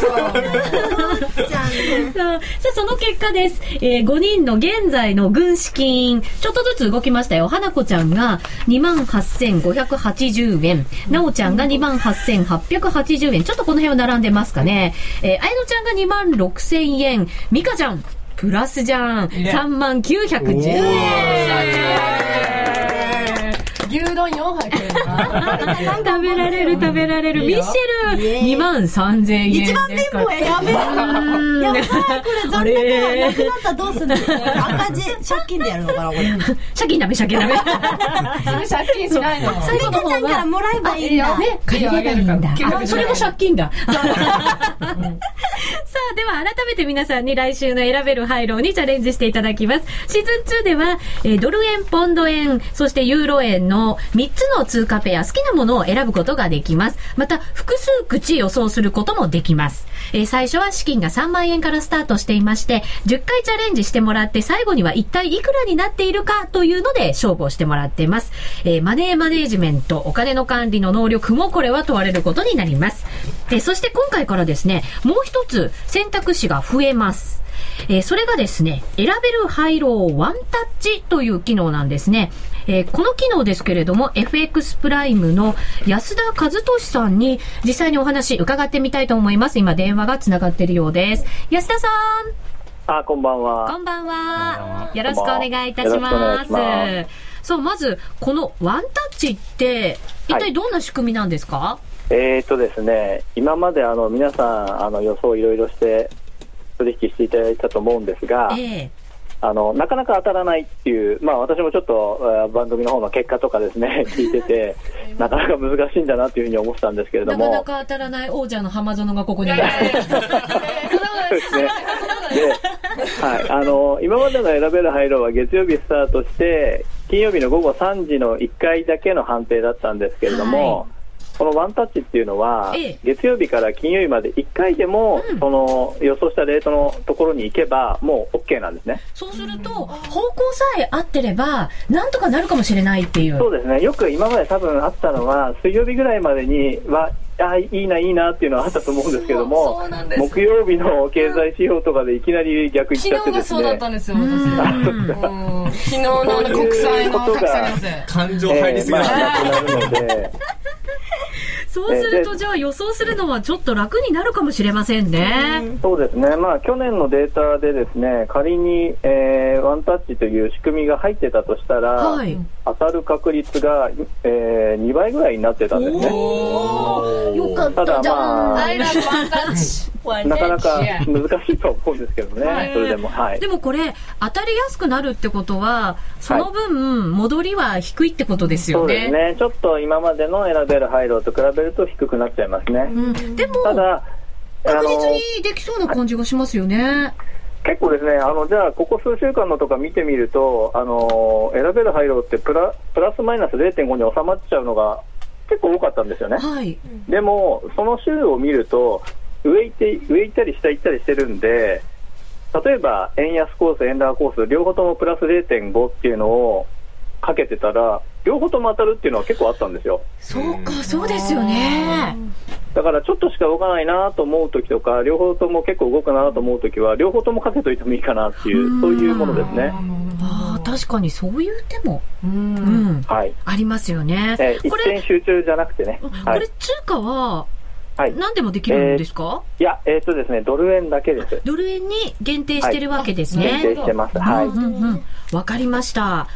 さあ、さあその結果です。えー5人の現在の軍資金、ちょっとずつ動きましたよ。花子ちゃんが28,580円。なおちゃんが28,880円。ちょっとこの辺は並んでますかね。えーあやのちゃんが26,000円。みかちゃん、プラスじゃん。39,910円。牛丼4杯食えるな。食べられる食べられる。ミッシェル、2万3000円です一番貧乏や、やべえ。うんやばい、これ残高なくなったらどうするの？赤字、借金でやるのかな、これ。借金ダメ、借金ダメ。それ借金しないの。最後の方ちゃんからは、もらえばいいんだ。ね、借りればいいんだ。あ、それも借金だ。さあ、では改めて皆さんに来週の選べるハイローにチャレンジしていただきます。シーズン2では、えードル円、ポンド円、そしてユーロ円の3つの通貨ペア、好きなものを選ぶことができます。また、複数口予想することもできます。えー最初は資金が3万円からスタートしていまして、10回チャレンジしてもらって、最後には一体いくらになっているかというので勝負をしてもらっています。えーマネーマネージメント、お金の管理の能力もこれは問われることになります。で、そして今回からですね、もう一つ選択肢が増えます。えーそれがですね、選べるハイローワンタッチという機能なんですね。えーこの機能ですけれども、FX プライムの安田和俊さんに実際にお話伺ってみたいと思います。今電話がつながっているようです。安田さん、あ、こんばんは。こんばんは。よろしくお願いいたしま。いしますそう、まず、このワンタッチって、一体どんな仕組みなんですか、えーとですね、今まであの皆さんあの予想いろいろして取引していただいたと思うんですが、ええあのなかなか当たらないっていう、まあ私もちょっとえー番組の方の結果とかですね 聞いてて、なかなか難しいんだなというふうに思ってたんですけれども、なかなか当たらない王者の浜園がここにいます。そうですね。で、はい、あの今までの選べるハイローは月曜日スタートして、金曜日の午後3時の1回だけの判定だったんですけれども、このワンタッチっていうのは、ええ月曜日から金曜日まで1回でも、その予想したレートのところに行けば、もう OK なんですね。そうすると、方向さえ合ってれば、なんとかなるかもしれないっていう。そうですね。よく今まで多分あったのは、水曜日ぐらいまでには、あいいな、いいなっていうのはあったと思うんですけども木曜日の経済指標とかでいきなり逆行っちゃってですね昨日がそうだっ。たんですよ、私。昨日の国債の。感情入りすぎました。えーまあなくなるので、そうすると、じゃあ予想するのはちょっと楽になるかもしれませんね。そうですね、まあ、去年のデータでですね仮に、えーワンタッチという仕組みが入ってたとしたら、はい。当たる確率が、え2倍ぐらいになってたんですね。よかったただじゃん。まあ。なかなか難しいと思うんですけどね、はいそれでも。はいで。もこれ、当たりやすくなるってことは、その分、戻りは低いってことですよそうですね。ね。ちょっと今までの選べる廃炉と比べると低くなっちゃいますね。うんでも、ただ、確実にできそうな感じがしますよね。結構ですね、あの、じゃあ、ここ数週間のとか見てみると、あの、選べる廃炉ってプラ、プラスマイナス0.5に収まっちゃうのが結構多かったんですよね。はい。でも、その週を見ると、上行って、上行ったり下行ったりしてるんで、例えば、円安コース、円高コース、両方ともプラス0.5っていうのをかけてたら、両方とも当たるっていうのは結構あったんですよ。そうか、そうですよね。だからちょっとしか動かないなと思うときとか、両方とも結構動くなと思うときは、両方ともかけといてもいいかなっていう、そういうものですね。ああ、確かにそういう手も、ううんん、はい。ありますよね。えー一これ、点集中じゃなくてね。こはいれ。通貨ははい。何でもできるんですか、いや、えっ、とですね、ドル円だけです。ドル円に限定してるわけです限ね。定してます。はい。うんうんうん。わかりました。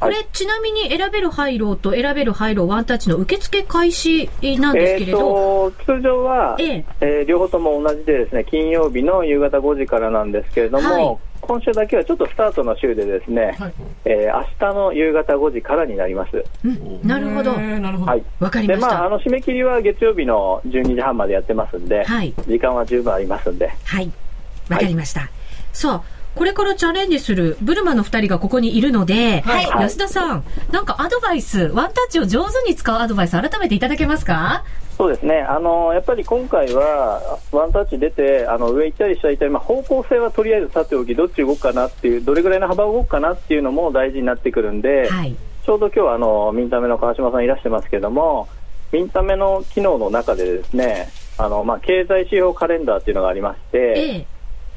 これ、ちなみに選べる廃炉と選べる廃炉ワンタッチの受付開始なんですけれど、えー、と通常は、えええー両方とも同じでですね金曜日の夕方5時からなんですけれども、はい今週だけはちょっとスタートの週でですね、はいえー明日の夕方5時からになります。うん、なるほど。なるほど。はい。わかりましでまああた。の締め切りは月曜日の12時半までやってますんで、はい時間は十分ありますんで、はい。わかりました。さあ、これからチャレンジするブルマの二人がここにいるので、はい安田さん、なんかアドバイス、ワンタッチを上手に使うアドバイス改めていただけますか？そうですね、あのやっぱり今回はワンタッチ出てあの上行ったり下行ったり、まあ、方向性はとりあえずさておきどっち動くかなっていうどれぐらいの幅動くかなっていうのも大事になってくるんで、はい。ちょうど今日はあのミンタメの川島さんいらしてますけども、ミンタメの機能の中でですね、あのまあ経済指標カレンダーっていうのがありまして、ええ。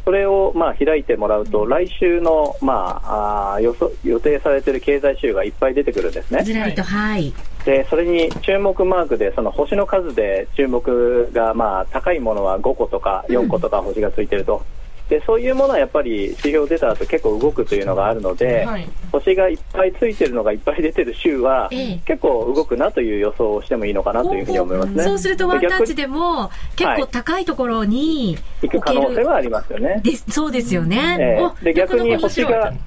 それをまあ開いてもらうと来週のまああー予想予定されている経済指標がいっぱい出てくるんですね。ずらりと、はい。でそれに注目マークでその星の数で注目がまあ高いものは5個とか4個とか星がついてると。でそういうものはやっぱり指標出た後結構動くというのがあるので、はい星がいっぱいついてるのがいっぱい出てる週は、ええ結構動くなという予想をしてもいいのかなというふうに思いますね。そうするとワンタッチででも結構高いところに逆に行く可能性はありますよね。そうですよね。えおえで逆に星が、で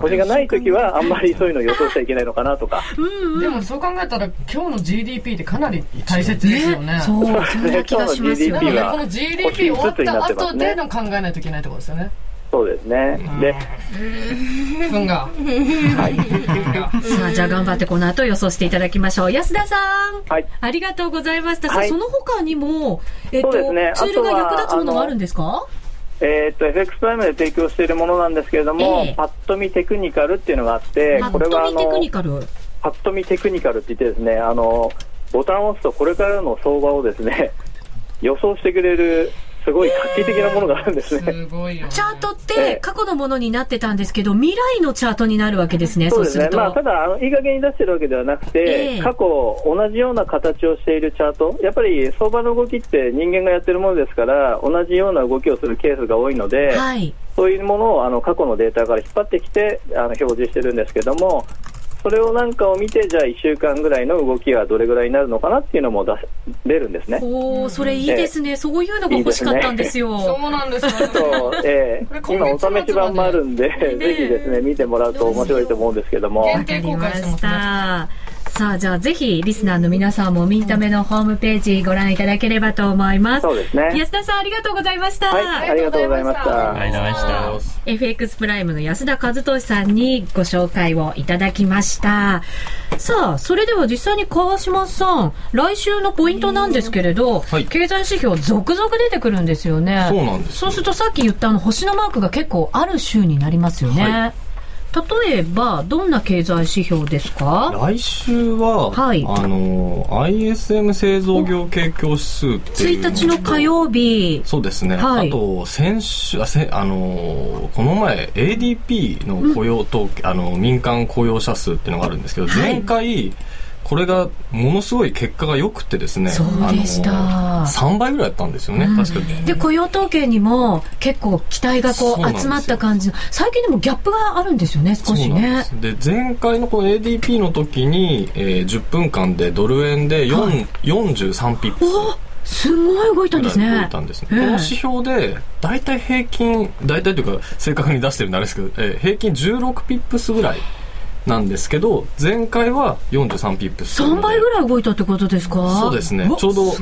星がないときはあんまりそういうのを予想しちゃいけないのかなとか。うんうん。でもそう考えたら今日の GDP ってかなり大切ですよね。そう、そんな気がしますよなの GDP ではこの GDP 終わった後での考えないといけないってことですよね。そうですね。で、分が。さあ、じゃあ頑張ってこの後予想していただきましょう。安田さん。はい。ありがとうございました。さあはいその他にも、えっ、と、そうですねツールが役立つものがあるんですか？えーっと、FX プライムで提供しているものなんですけれども、ええパッと見テクニカルっていうのがあってこれはあの。パッと見テクニカルって言ってですね、あの、ボタンを押すとこれからの相場をですね、予想してくれる、すごい画期的なものがあるんですね。すごい。チャートっええて過去のものになってたんですけど、未来のチャートになるわけですね、そですね。すると。まあ、ただ、あの、いい加減に出してるわけではなくて、ええ過去、同じような形をしているチャート、やっぱり相場の動きって人間がやってるものですから、同じような動きをするケースが多いので、はい。そういうものをあの過去のデータから引っ張ってきてあの表示してるんですけども、それをなんかを見て、じゃあ1週間ぐらいの動きはどれぐらいになるのかなっていうのも出せ出るんですね。おー、それいいですね。そういうのが欲しかったんですよ。そうなんですよ。そうええこれ今お試し版もあるんで、ぜひですね、見てもらうと面白いと思うんですけども、限定公開してますね。さあ、じゃあぜひ、リスナーの皆さんもミンタメのホームページご覧いただければと思います。そうですね。安田さん、ありがとうございました。はい、ありがとうございました。ありがとうございました。FX プライムの安田和俊さんにご紹介をいただきました。さあ、それでは実際に川島さん、来週のポイントなんですけれど、はい経済指標続々出てくるんですよね。そうなんですそうするとさっき言ったあの星のマークが結構ある週になりますよね。は例えば、どんな経済指標ですか？来週は、はい。あの ISM 製造業景況指数っていう1日の火曜日。そうですね、はい。あと先週あせあのこの前 ADP の雇用統計、あの民間雇用者数っていうのがあるんですけど、はい。前回これがものすごい結果が良くてですねそうでした。あの3倍ぐらいやったんですよね、確かに。で、雇用統計にも結構期待がこそう集まった感じの、最近でもギャップがあるんですよね、少しね。で。前回のこの ADP の時に、えー10分間でドル円で4、はい。43ピップス。すごい動いたんですね。動いたんですね。ええ。この指標で、大体平均、大体というか、正確に出してるんであれですけど、えー平均16ピップスぐらいなんですけど、前回は43ピップス。3倍ぐらい動いたってことですか？そうですね。わちょうど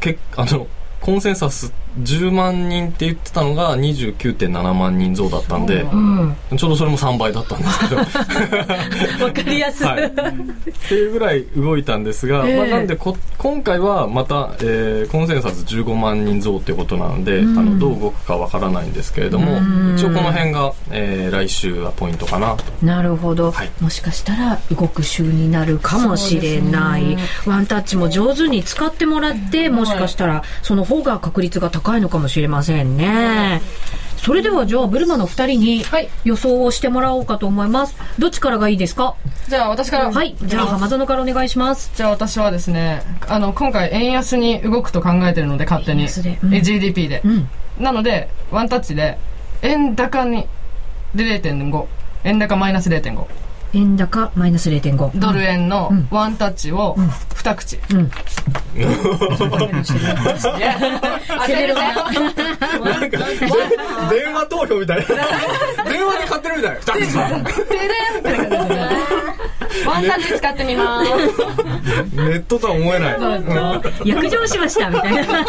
けあの、コンセンサス10万人って言ってたのが29.7万人増だったんで、うん。ちょうどそれも3倍だったんですけど、わかりやすい。はい、っていうぐらい動いたんですが、ええ。まあ、なんでこ今回はまた、えーコンセンサス15万人増ということなので、あのどう動くかわからないんですけれども、一応この辺が、えー来週はポイントかなと。なるほど、はい。もしかしたら動く週になるかもしれない、ワンタッチも上手に使ってもらってもしかしたらその方が確率が高いのかもしれませんねそれではじゃあブルマの2人にはい予想をしてもらおうかと思いますどっちからがいいですか？じゃあ私から。はいじゃあ浜園からお願いしますじゃあ私はですね、あの、今回円安に動くと考えてるので、勝手に。でうんえ GDP で。うんなので、ワンタッチで、円高に、で0.5。円高マイナス0.5。円高マイナス0.5ドル円のん。ワンタッチを二口。うん。当てるね。電話投票みたい。な電話で買ってるみたい。なてれんって感じですね。ワンタッチ使ってみます。ネットとは思えない。約定しましたみたいな。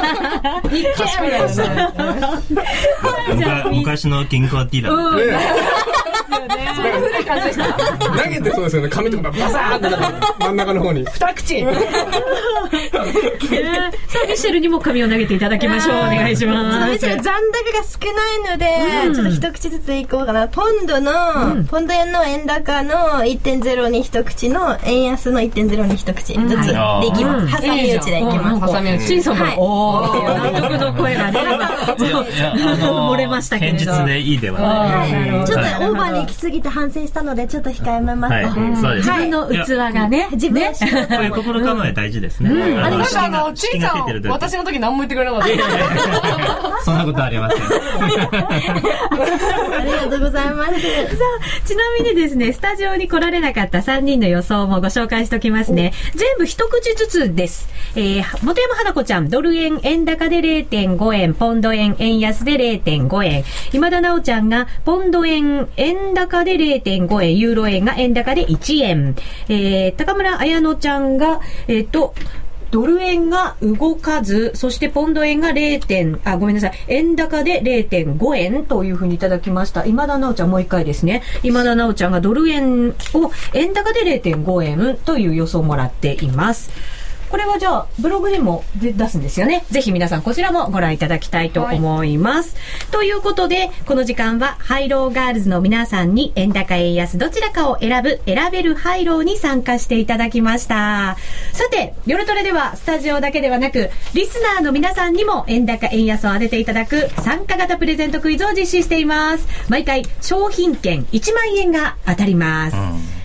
昔の銀行ティーラー、古い感じでした。投げてそうですよね。紙とかバサーって真ん中の方に。二口。さあミシェルにも紙を投げていただきましょう。お願いします残高が少ないので、ちょっと一口ずついこうかな。ポンドの、ポンド円の円高の1.0に一口の、円安の1.0に一口ずつでいきます。挟み撃ちでいきます。ハサミ打ち。シンさんも、はい。おー納得の声がね、今、漏れましたけれど。堅実でいいではない。ちょっとオーバーに行き過ぎて反省したので、ちょっと控えめます。はい、そうです自分の器がね、自分ねの仕事こういう心構え大事ですね、あのなんかあ式がの、ちい式ちゃん私の時何も言ってくれなかった。そんなことありません ありがとうございます。ちなみにですね、スタジオに来られなかった3人の予想もご紹介しておきますね。全部一口ずつです。えー、本山花子ちゃん、ドル円、円高で0.5円、ポンド円、円安で0.5円。今田直ちゃんが、ポンド円、円円高で0.5円、ユーロ円が円高で1円。えー、高村彩乃ちゃんが、えっ、と、ドル円が動かず、そしてポンド円が 0. 点、あ、ごめんなさい。円高で0.5円というふうにいただきました。今田直ちゃんもう一回ですね。今田直ちゃんがドル円を円高で0.5円という予想をもらっています。これはじゃあ、ブログにも出出すんですよね。ぜひ皆さんこちらもご覧いただきたいと思います。ということで、この時間はハイローガールズの皆さんに円高円安どちらかを選ぶ選べるハイローに参加していただきました。さて、夜トレではスタジオだけではなく、リスナーの皆さんにも円高円安を当てていただく参加型プレゼントクイズを実施しています。毎回商品券1万円が当たります。うん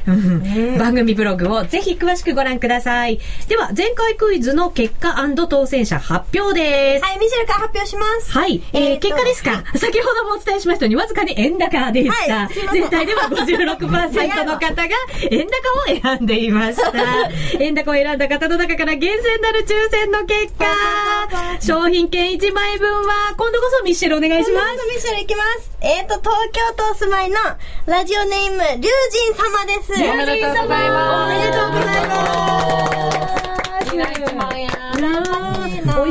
番組ブログをぜひ詳しくご覧ください。では、前回クイズの結果当選者発表です。はい、ミシェルから発表します。はい、えー結果ですか？先ほどもお伝えしましたように、わずかに円高でした。はい全体では56%の方が円高を選んでいました。円高を選んだ方の中から厳選なる抽選の結果、商品券1万円分は、今度こそミッシェルお願いします。今度ミシェルいきます。えっ、と、東京都お住まいのラジオネーム、リュウジン様です。おめでとうございます。おめでとうございます。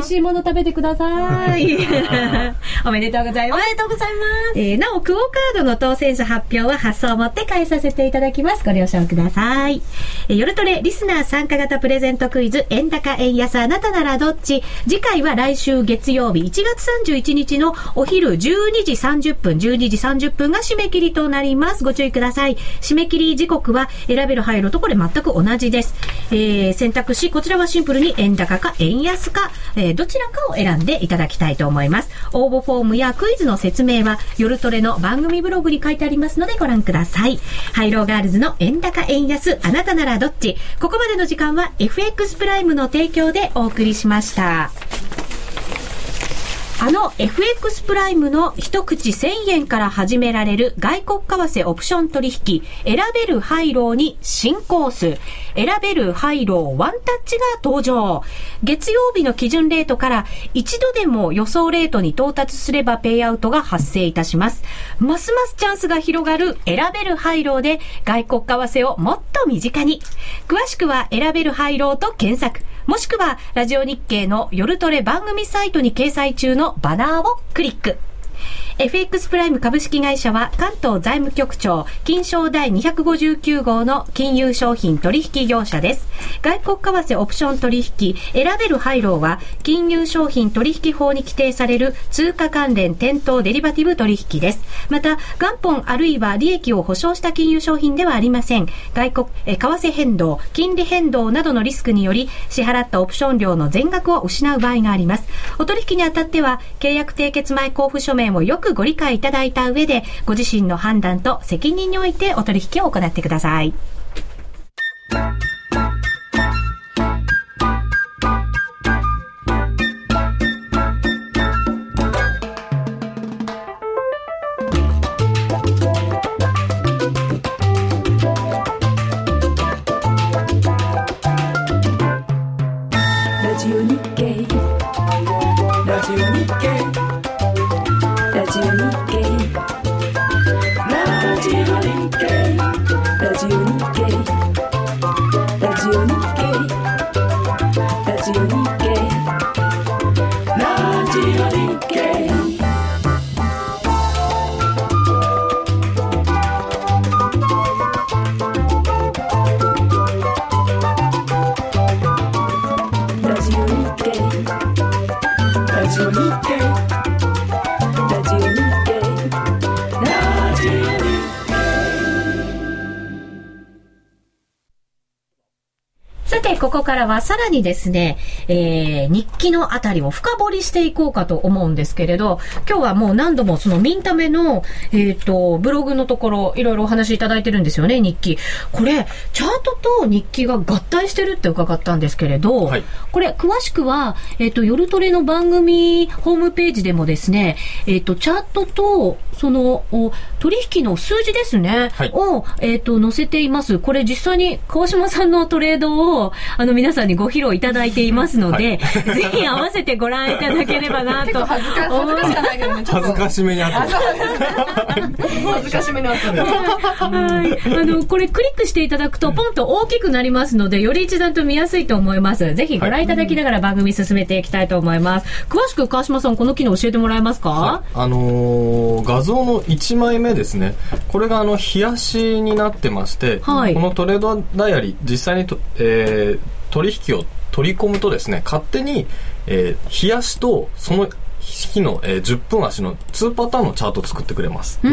いきなり1万円。美味しいもの食べてください。おめでとうございます。おめでとうございます。えーなお、クオカードの当選者発表は発送をもって返させていただきます。ご了承ください。えー夜トレリスナー参加型プレゼントクイズ、円高円安あなたならどっち次回は来週月曜日1月31日のお昼12時30分、12時30分が締め切りとなります。ご注意ください。締め切り時刻は選べる配慮とこれ全く同じです。えー選択肢、こちらはシンプルに円高か円安か、えーどちらかを選んでいただきたいと思います。応募フォームやクイズの説明は夜トレの番組ブログに書いてありますのでご覧ください。ハイローガールズの円高円安あなたならどっちここまでの時間は FX プライムの提供でお送りしました。あの FX プライムの一口1000円から始められる外国為替オプション取引、選べるハイローに新コース、選べるハイローワンタッチが登場。月曜日の基準レートから一度でも予想レートに到達すればペイアウトが発生いたします。ますますチャンスが広がる選べるハイローで外国為替をもっと身近に。詳しくは選べるハイローと検索。もしくは、ラジオ日経の夜トレ番組サイトに掲載中のバナーをクリック。FX プライム株式会社は関東財務局長金商第259号の金融商品取引業者です。外国為替オプション取引選べるハイローは金融商品取引法に規定される通貨関連店頭デリバティブ取引です。また、元本あるいは利益を保証した金融商品ではありません。外国、え為替変動、金利変動などのリスクにより支払ったオプション料の全額を失う場合があります。お取引にあたっては契約締結前交付書面をよくご理解いただいた上で、ご自身の判断と責任においてお取引を行ってください。はさらにですね、えー、日記のあたりを深掘りしていこうかと思うんですけれど、今日はもう何度もそのミンタメの、えっ、と、ブログのところ、いろいろお話しいただいてるんですよね、日記。これ、チャートと日記が合体してるって伺ったんですけれど、はいこれ、詳しくは、えっ、と、夜トレの番組ホームページでもですね、えっ、と、チャートと、その、お取引の数字ですね、はいを、えっ、と、載せています。これ実際に川島さんのトレードを、あの、皆さんにご披露いただいていますので、ぜひ合わせてご覧いただければなと。恥ずか恥ずかしかないけどね。ちょっと恥ずかしめにあった。恥ずかしめにあったんで。はい。あの、これクリックしていただくと、ポンと大きくなりますので、より一段と見やすいと思います。ぜひご覧いただきながら番組進めていきたいと思います。詳しく川島さん、この機能教えてもらえますか、はいあのー画像の1枚目ですね。これがあの冷やしになってまして、はい。このトレードダイアリー実際にと、えー取引を取り込むとですね勝手に、えー冷やしとその日の、えー10分足の2パターンのチャートを作ってくれます。で、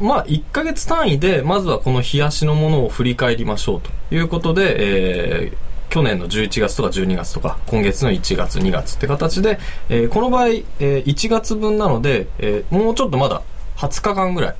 まあ、1ヶ月単位で、まずはこの冷やしのものを振り返りましょうということで、えー去年の11月とか12月とか、今月の1月、2月って形で、えーこの場合、えー1月分なので、えーもうちょっとまだ20日間ぐらい、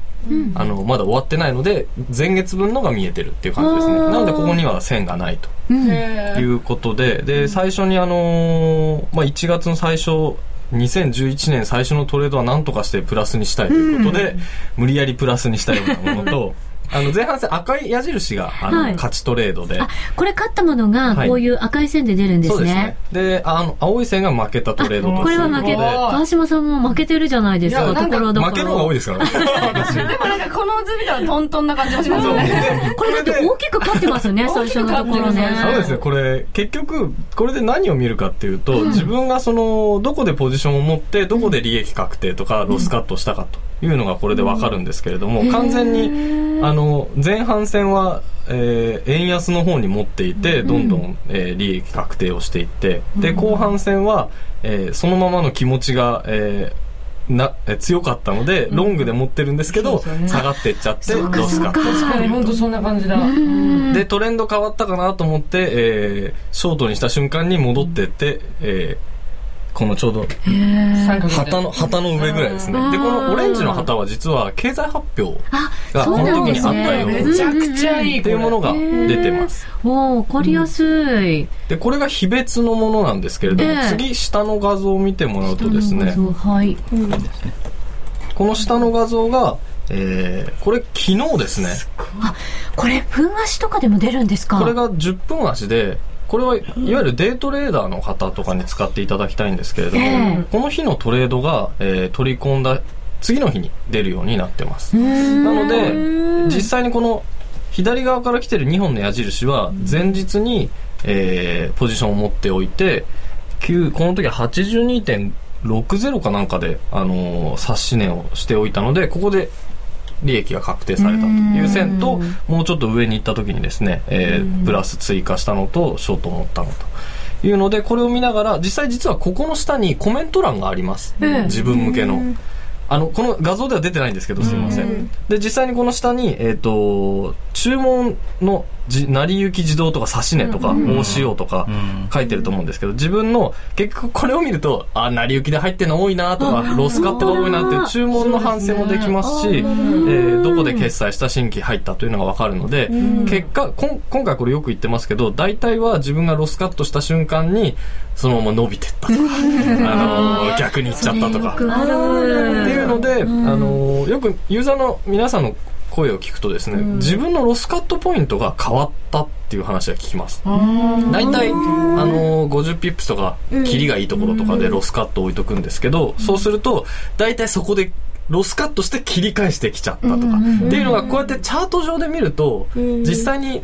あの、まだ終わってないので、前月分のが見えてるっていう感じですね。なので、ここには線がないと。へいうことで、で、最初にあのーまあ、1月の最初、2011年最初のトレードは何とかしてプラスにしたいということで、無理やりプラスにしたようなものと、あの、前半戦赤い矢印が、あの、はい勝ちトレードで、あ、これ勝ったものが、はいこういう赤い線で出るんですねそうですね。。で、あの、青い線が負けたトレードとこれは負け、川島さんも負けてるじゃないですか、いやなんかところどころ。負ける方が多いですからね。でもなんかこの図見たらトントンな感じもしますよね。これだって大きく勝ってますね、最初のところね。そうですね、これ、結局、これで何を見るかっていうと、自分がその、どこでポジションを持って、どこで利益確定とか、ロスカットしたかというのがこれでわかるんですけれども、完全に、あの、前半戦は、えー円安の方に持っていて、どんどん、えー利益確定をしていって、で、後半戦は、えーそのままの気持ちが、えーなえー強かったので、ロングで持ってるんですけど、そうですよね。下がっていっちゃって、ロスカット確かに本当そんな感じだ。で、トレンド変わったかなと思って、えーショートにした瞬間に戻ってって、えーこのちょうど旗の旗の上ぐらいですね。でこのオレンジの旗は実は経済発表あがこの時にあったよねうめちゃくちゃいいっていうものが出てます。おわかりやすい、でこれが非別のものなんですけれども、ええ。次下の画像を見てもらうとですねはい。この下の画像が、えーこれ昨日ですね。あこれ分足とかでも出るんですか？これが10分足でこれはいわゆるデートレーダーの方とかに使っていただきたいんですけれども、ええ。この日のトレードが、えー取り込んだ次の日に出るようになってます。なので実際にこの左側から来てる2本の矢印は前日に、えーポジションを持っておいて9この時は82.60かなんかで、あのー、冊子値をしておいたのでここで利益が確定されたという線ともうちょっと上に行った時にですね、えープラス追加したのとショートを持ったのというのでこれを見ながら実際実はここの下にコメント欄があります、自分向けの。あの、この画像では出てないんですけど、すいません。で、実際にこの下に、えっ、と、注文のじ成り行き自動とか指し値とか、OCO とかん。書いてると思うんですけど、自分の、結局これを見ると、あ、成り行きで入ってるの多いなとか、ロスカットが多いなっていう注文の反省もできますし、えーどこで決済した新規入ったというのがわかるので、結果、こん今回これよく言ってますけど、大体は自分がロスカットした瞬間に、そのまま伸びてった。とか、あのー逆に行っちゃったとか。っていうので、あのよくユーザーの皆さんの声を聞くとですね、自分のロスカットポイントが変わったっていう話が聞きます。大体、あの50ピップスとか、キリがいいところとかでロスカット置いとくんですけど、そうすると、大体そこで、ロスカットして切り返してきちゃったとか、っていうのがこうやってチャート上で見ると、実際に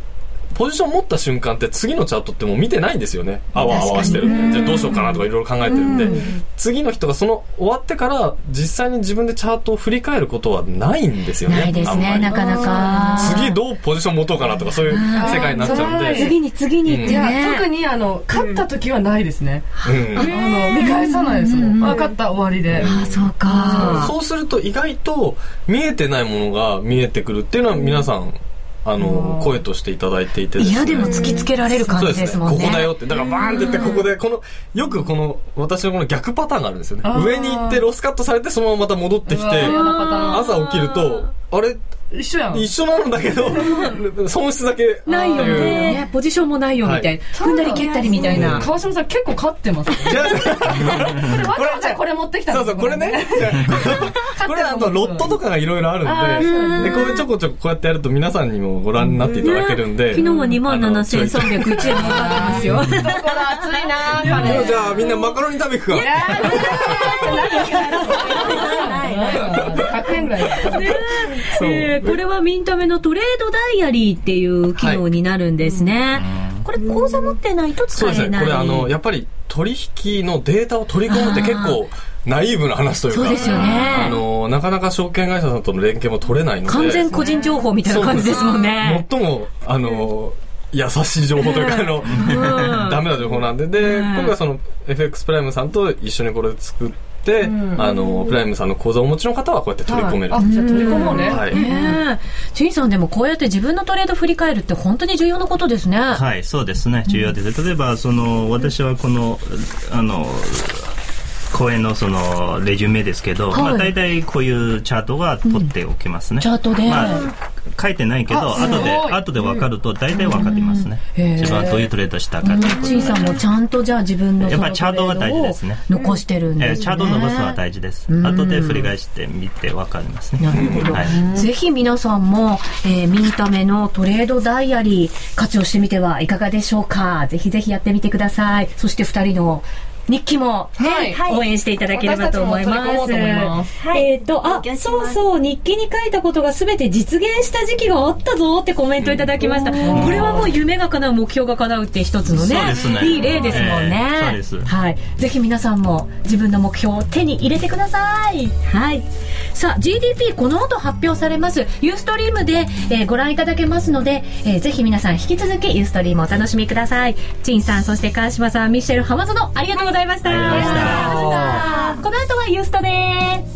ポジション持った瞬間って次のチャートってもう見てないんですよね。あわあわしてるんで。じゃあどうしようかなとかいろいろ考えてるんで、次の人がその終わってから実際に自分でチャートを振り返ることはないんですよね。ないですねなかなか次どうポジション持とうかなとかそういう世界になっちゃうんで。次に次にって特にあの、勝った時はないですね。うんあの、見返さないですもん。あ、勝った、終わりで。あそうかそうすると意外と見えてないものが見えてくるっていうのは皆さん、あの、声としていただいていてですね。嫌でも突きつけられる感じですもんね。ここだよって。だからバーンって言って、ここで、この、よくこの、私のこの逆パターンがあるんですよね。ー。上に行ってロスカットされて、そのまままた戻ってきて、朝起きると、あれ、一緒やん。一緒なんだけど、損失だけ。ないよね。ポジションもないよみたいな。踏んだり蹴ったりみたいな。川島さん結構勝ってます。こ じゃあれわざわざこれ持ってきたそうそう、これね。これあとロットとかがいろいろあるんで、で、これちょこちょここうやってやると皆さんにもご覧になっていただけるんで。昨日は2万7301円儲かってますよ。これ熱いなぁ、もうじゃあみんなマカロニ食べ行くか。100円ぐらい。えーこれはミンタメのトレードダイアリーっていう機能になるんですね。これ口座持ってないと使そうですね。えない。これあの、やっぱり取引のデータを取り込むって結構ナイーブな話というか。そうですよねあの、なかなか証券会社さんとの連携も取れないので。完全個人情報みたいな感じですもんね。最も、あの、優しい情報というか、あの、ダメな情報なんで、で、うん今回その FX プライムさんと一緒にこれ作って、あの、プライムさんの口座をお持ちの方はこうやって取り込める。あ、じゃあ取り込もうね。はい。ねえ。チンさんでもこうやって自分のトレード振り返るって本当に重要なことですね。はい、そうですね、重要です。例えば、その、私はこの、あの、講演のそのレジュメですけど、はいまあ大体こういうチャートが取っておきますね。チャートで。まあ、書いてないけど、後で、後で分かると大体分かりますね。へー。自分はどういうトレードしたかっていうことチンさんもちゃんとじゃあ自分のやっぱりチャートが大事ですね。残してるんえーですね。チャートの伸ばすのは大事です。うん。後で振り返してみて分かりますね。なるほど、はい。ぜひ皆さんも、えーミンタメのトレードダイアリー活用してみてはいかがでしょうか。ぜひぜひやってみてください。そして二人の日記も、ねはい応援していただければと思います。はいえっ、と、あそうそう、日記に書いたことがすべて実現した時期があったぞってコメントいただきました。これはもう夢が叶う、目標が叶うって一つのねねいい例ですもんね。えーそうですはい。ぜひ皆さんも自分の目標を手に入れてください。はい。さあ、GDP この後発表されます。ユーストリームで、えーご覧いただけますので、えーぜひ皆さん引き続きユーストリームをお楽しみください。陳さん、そして川島さん、ミッシェル、浜園、ありがとうございました。ざいました。この後はユーストです。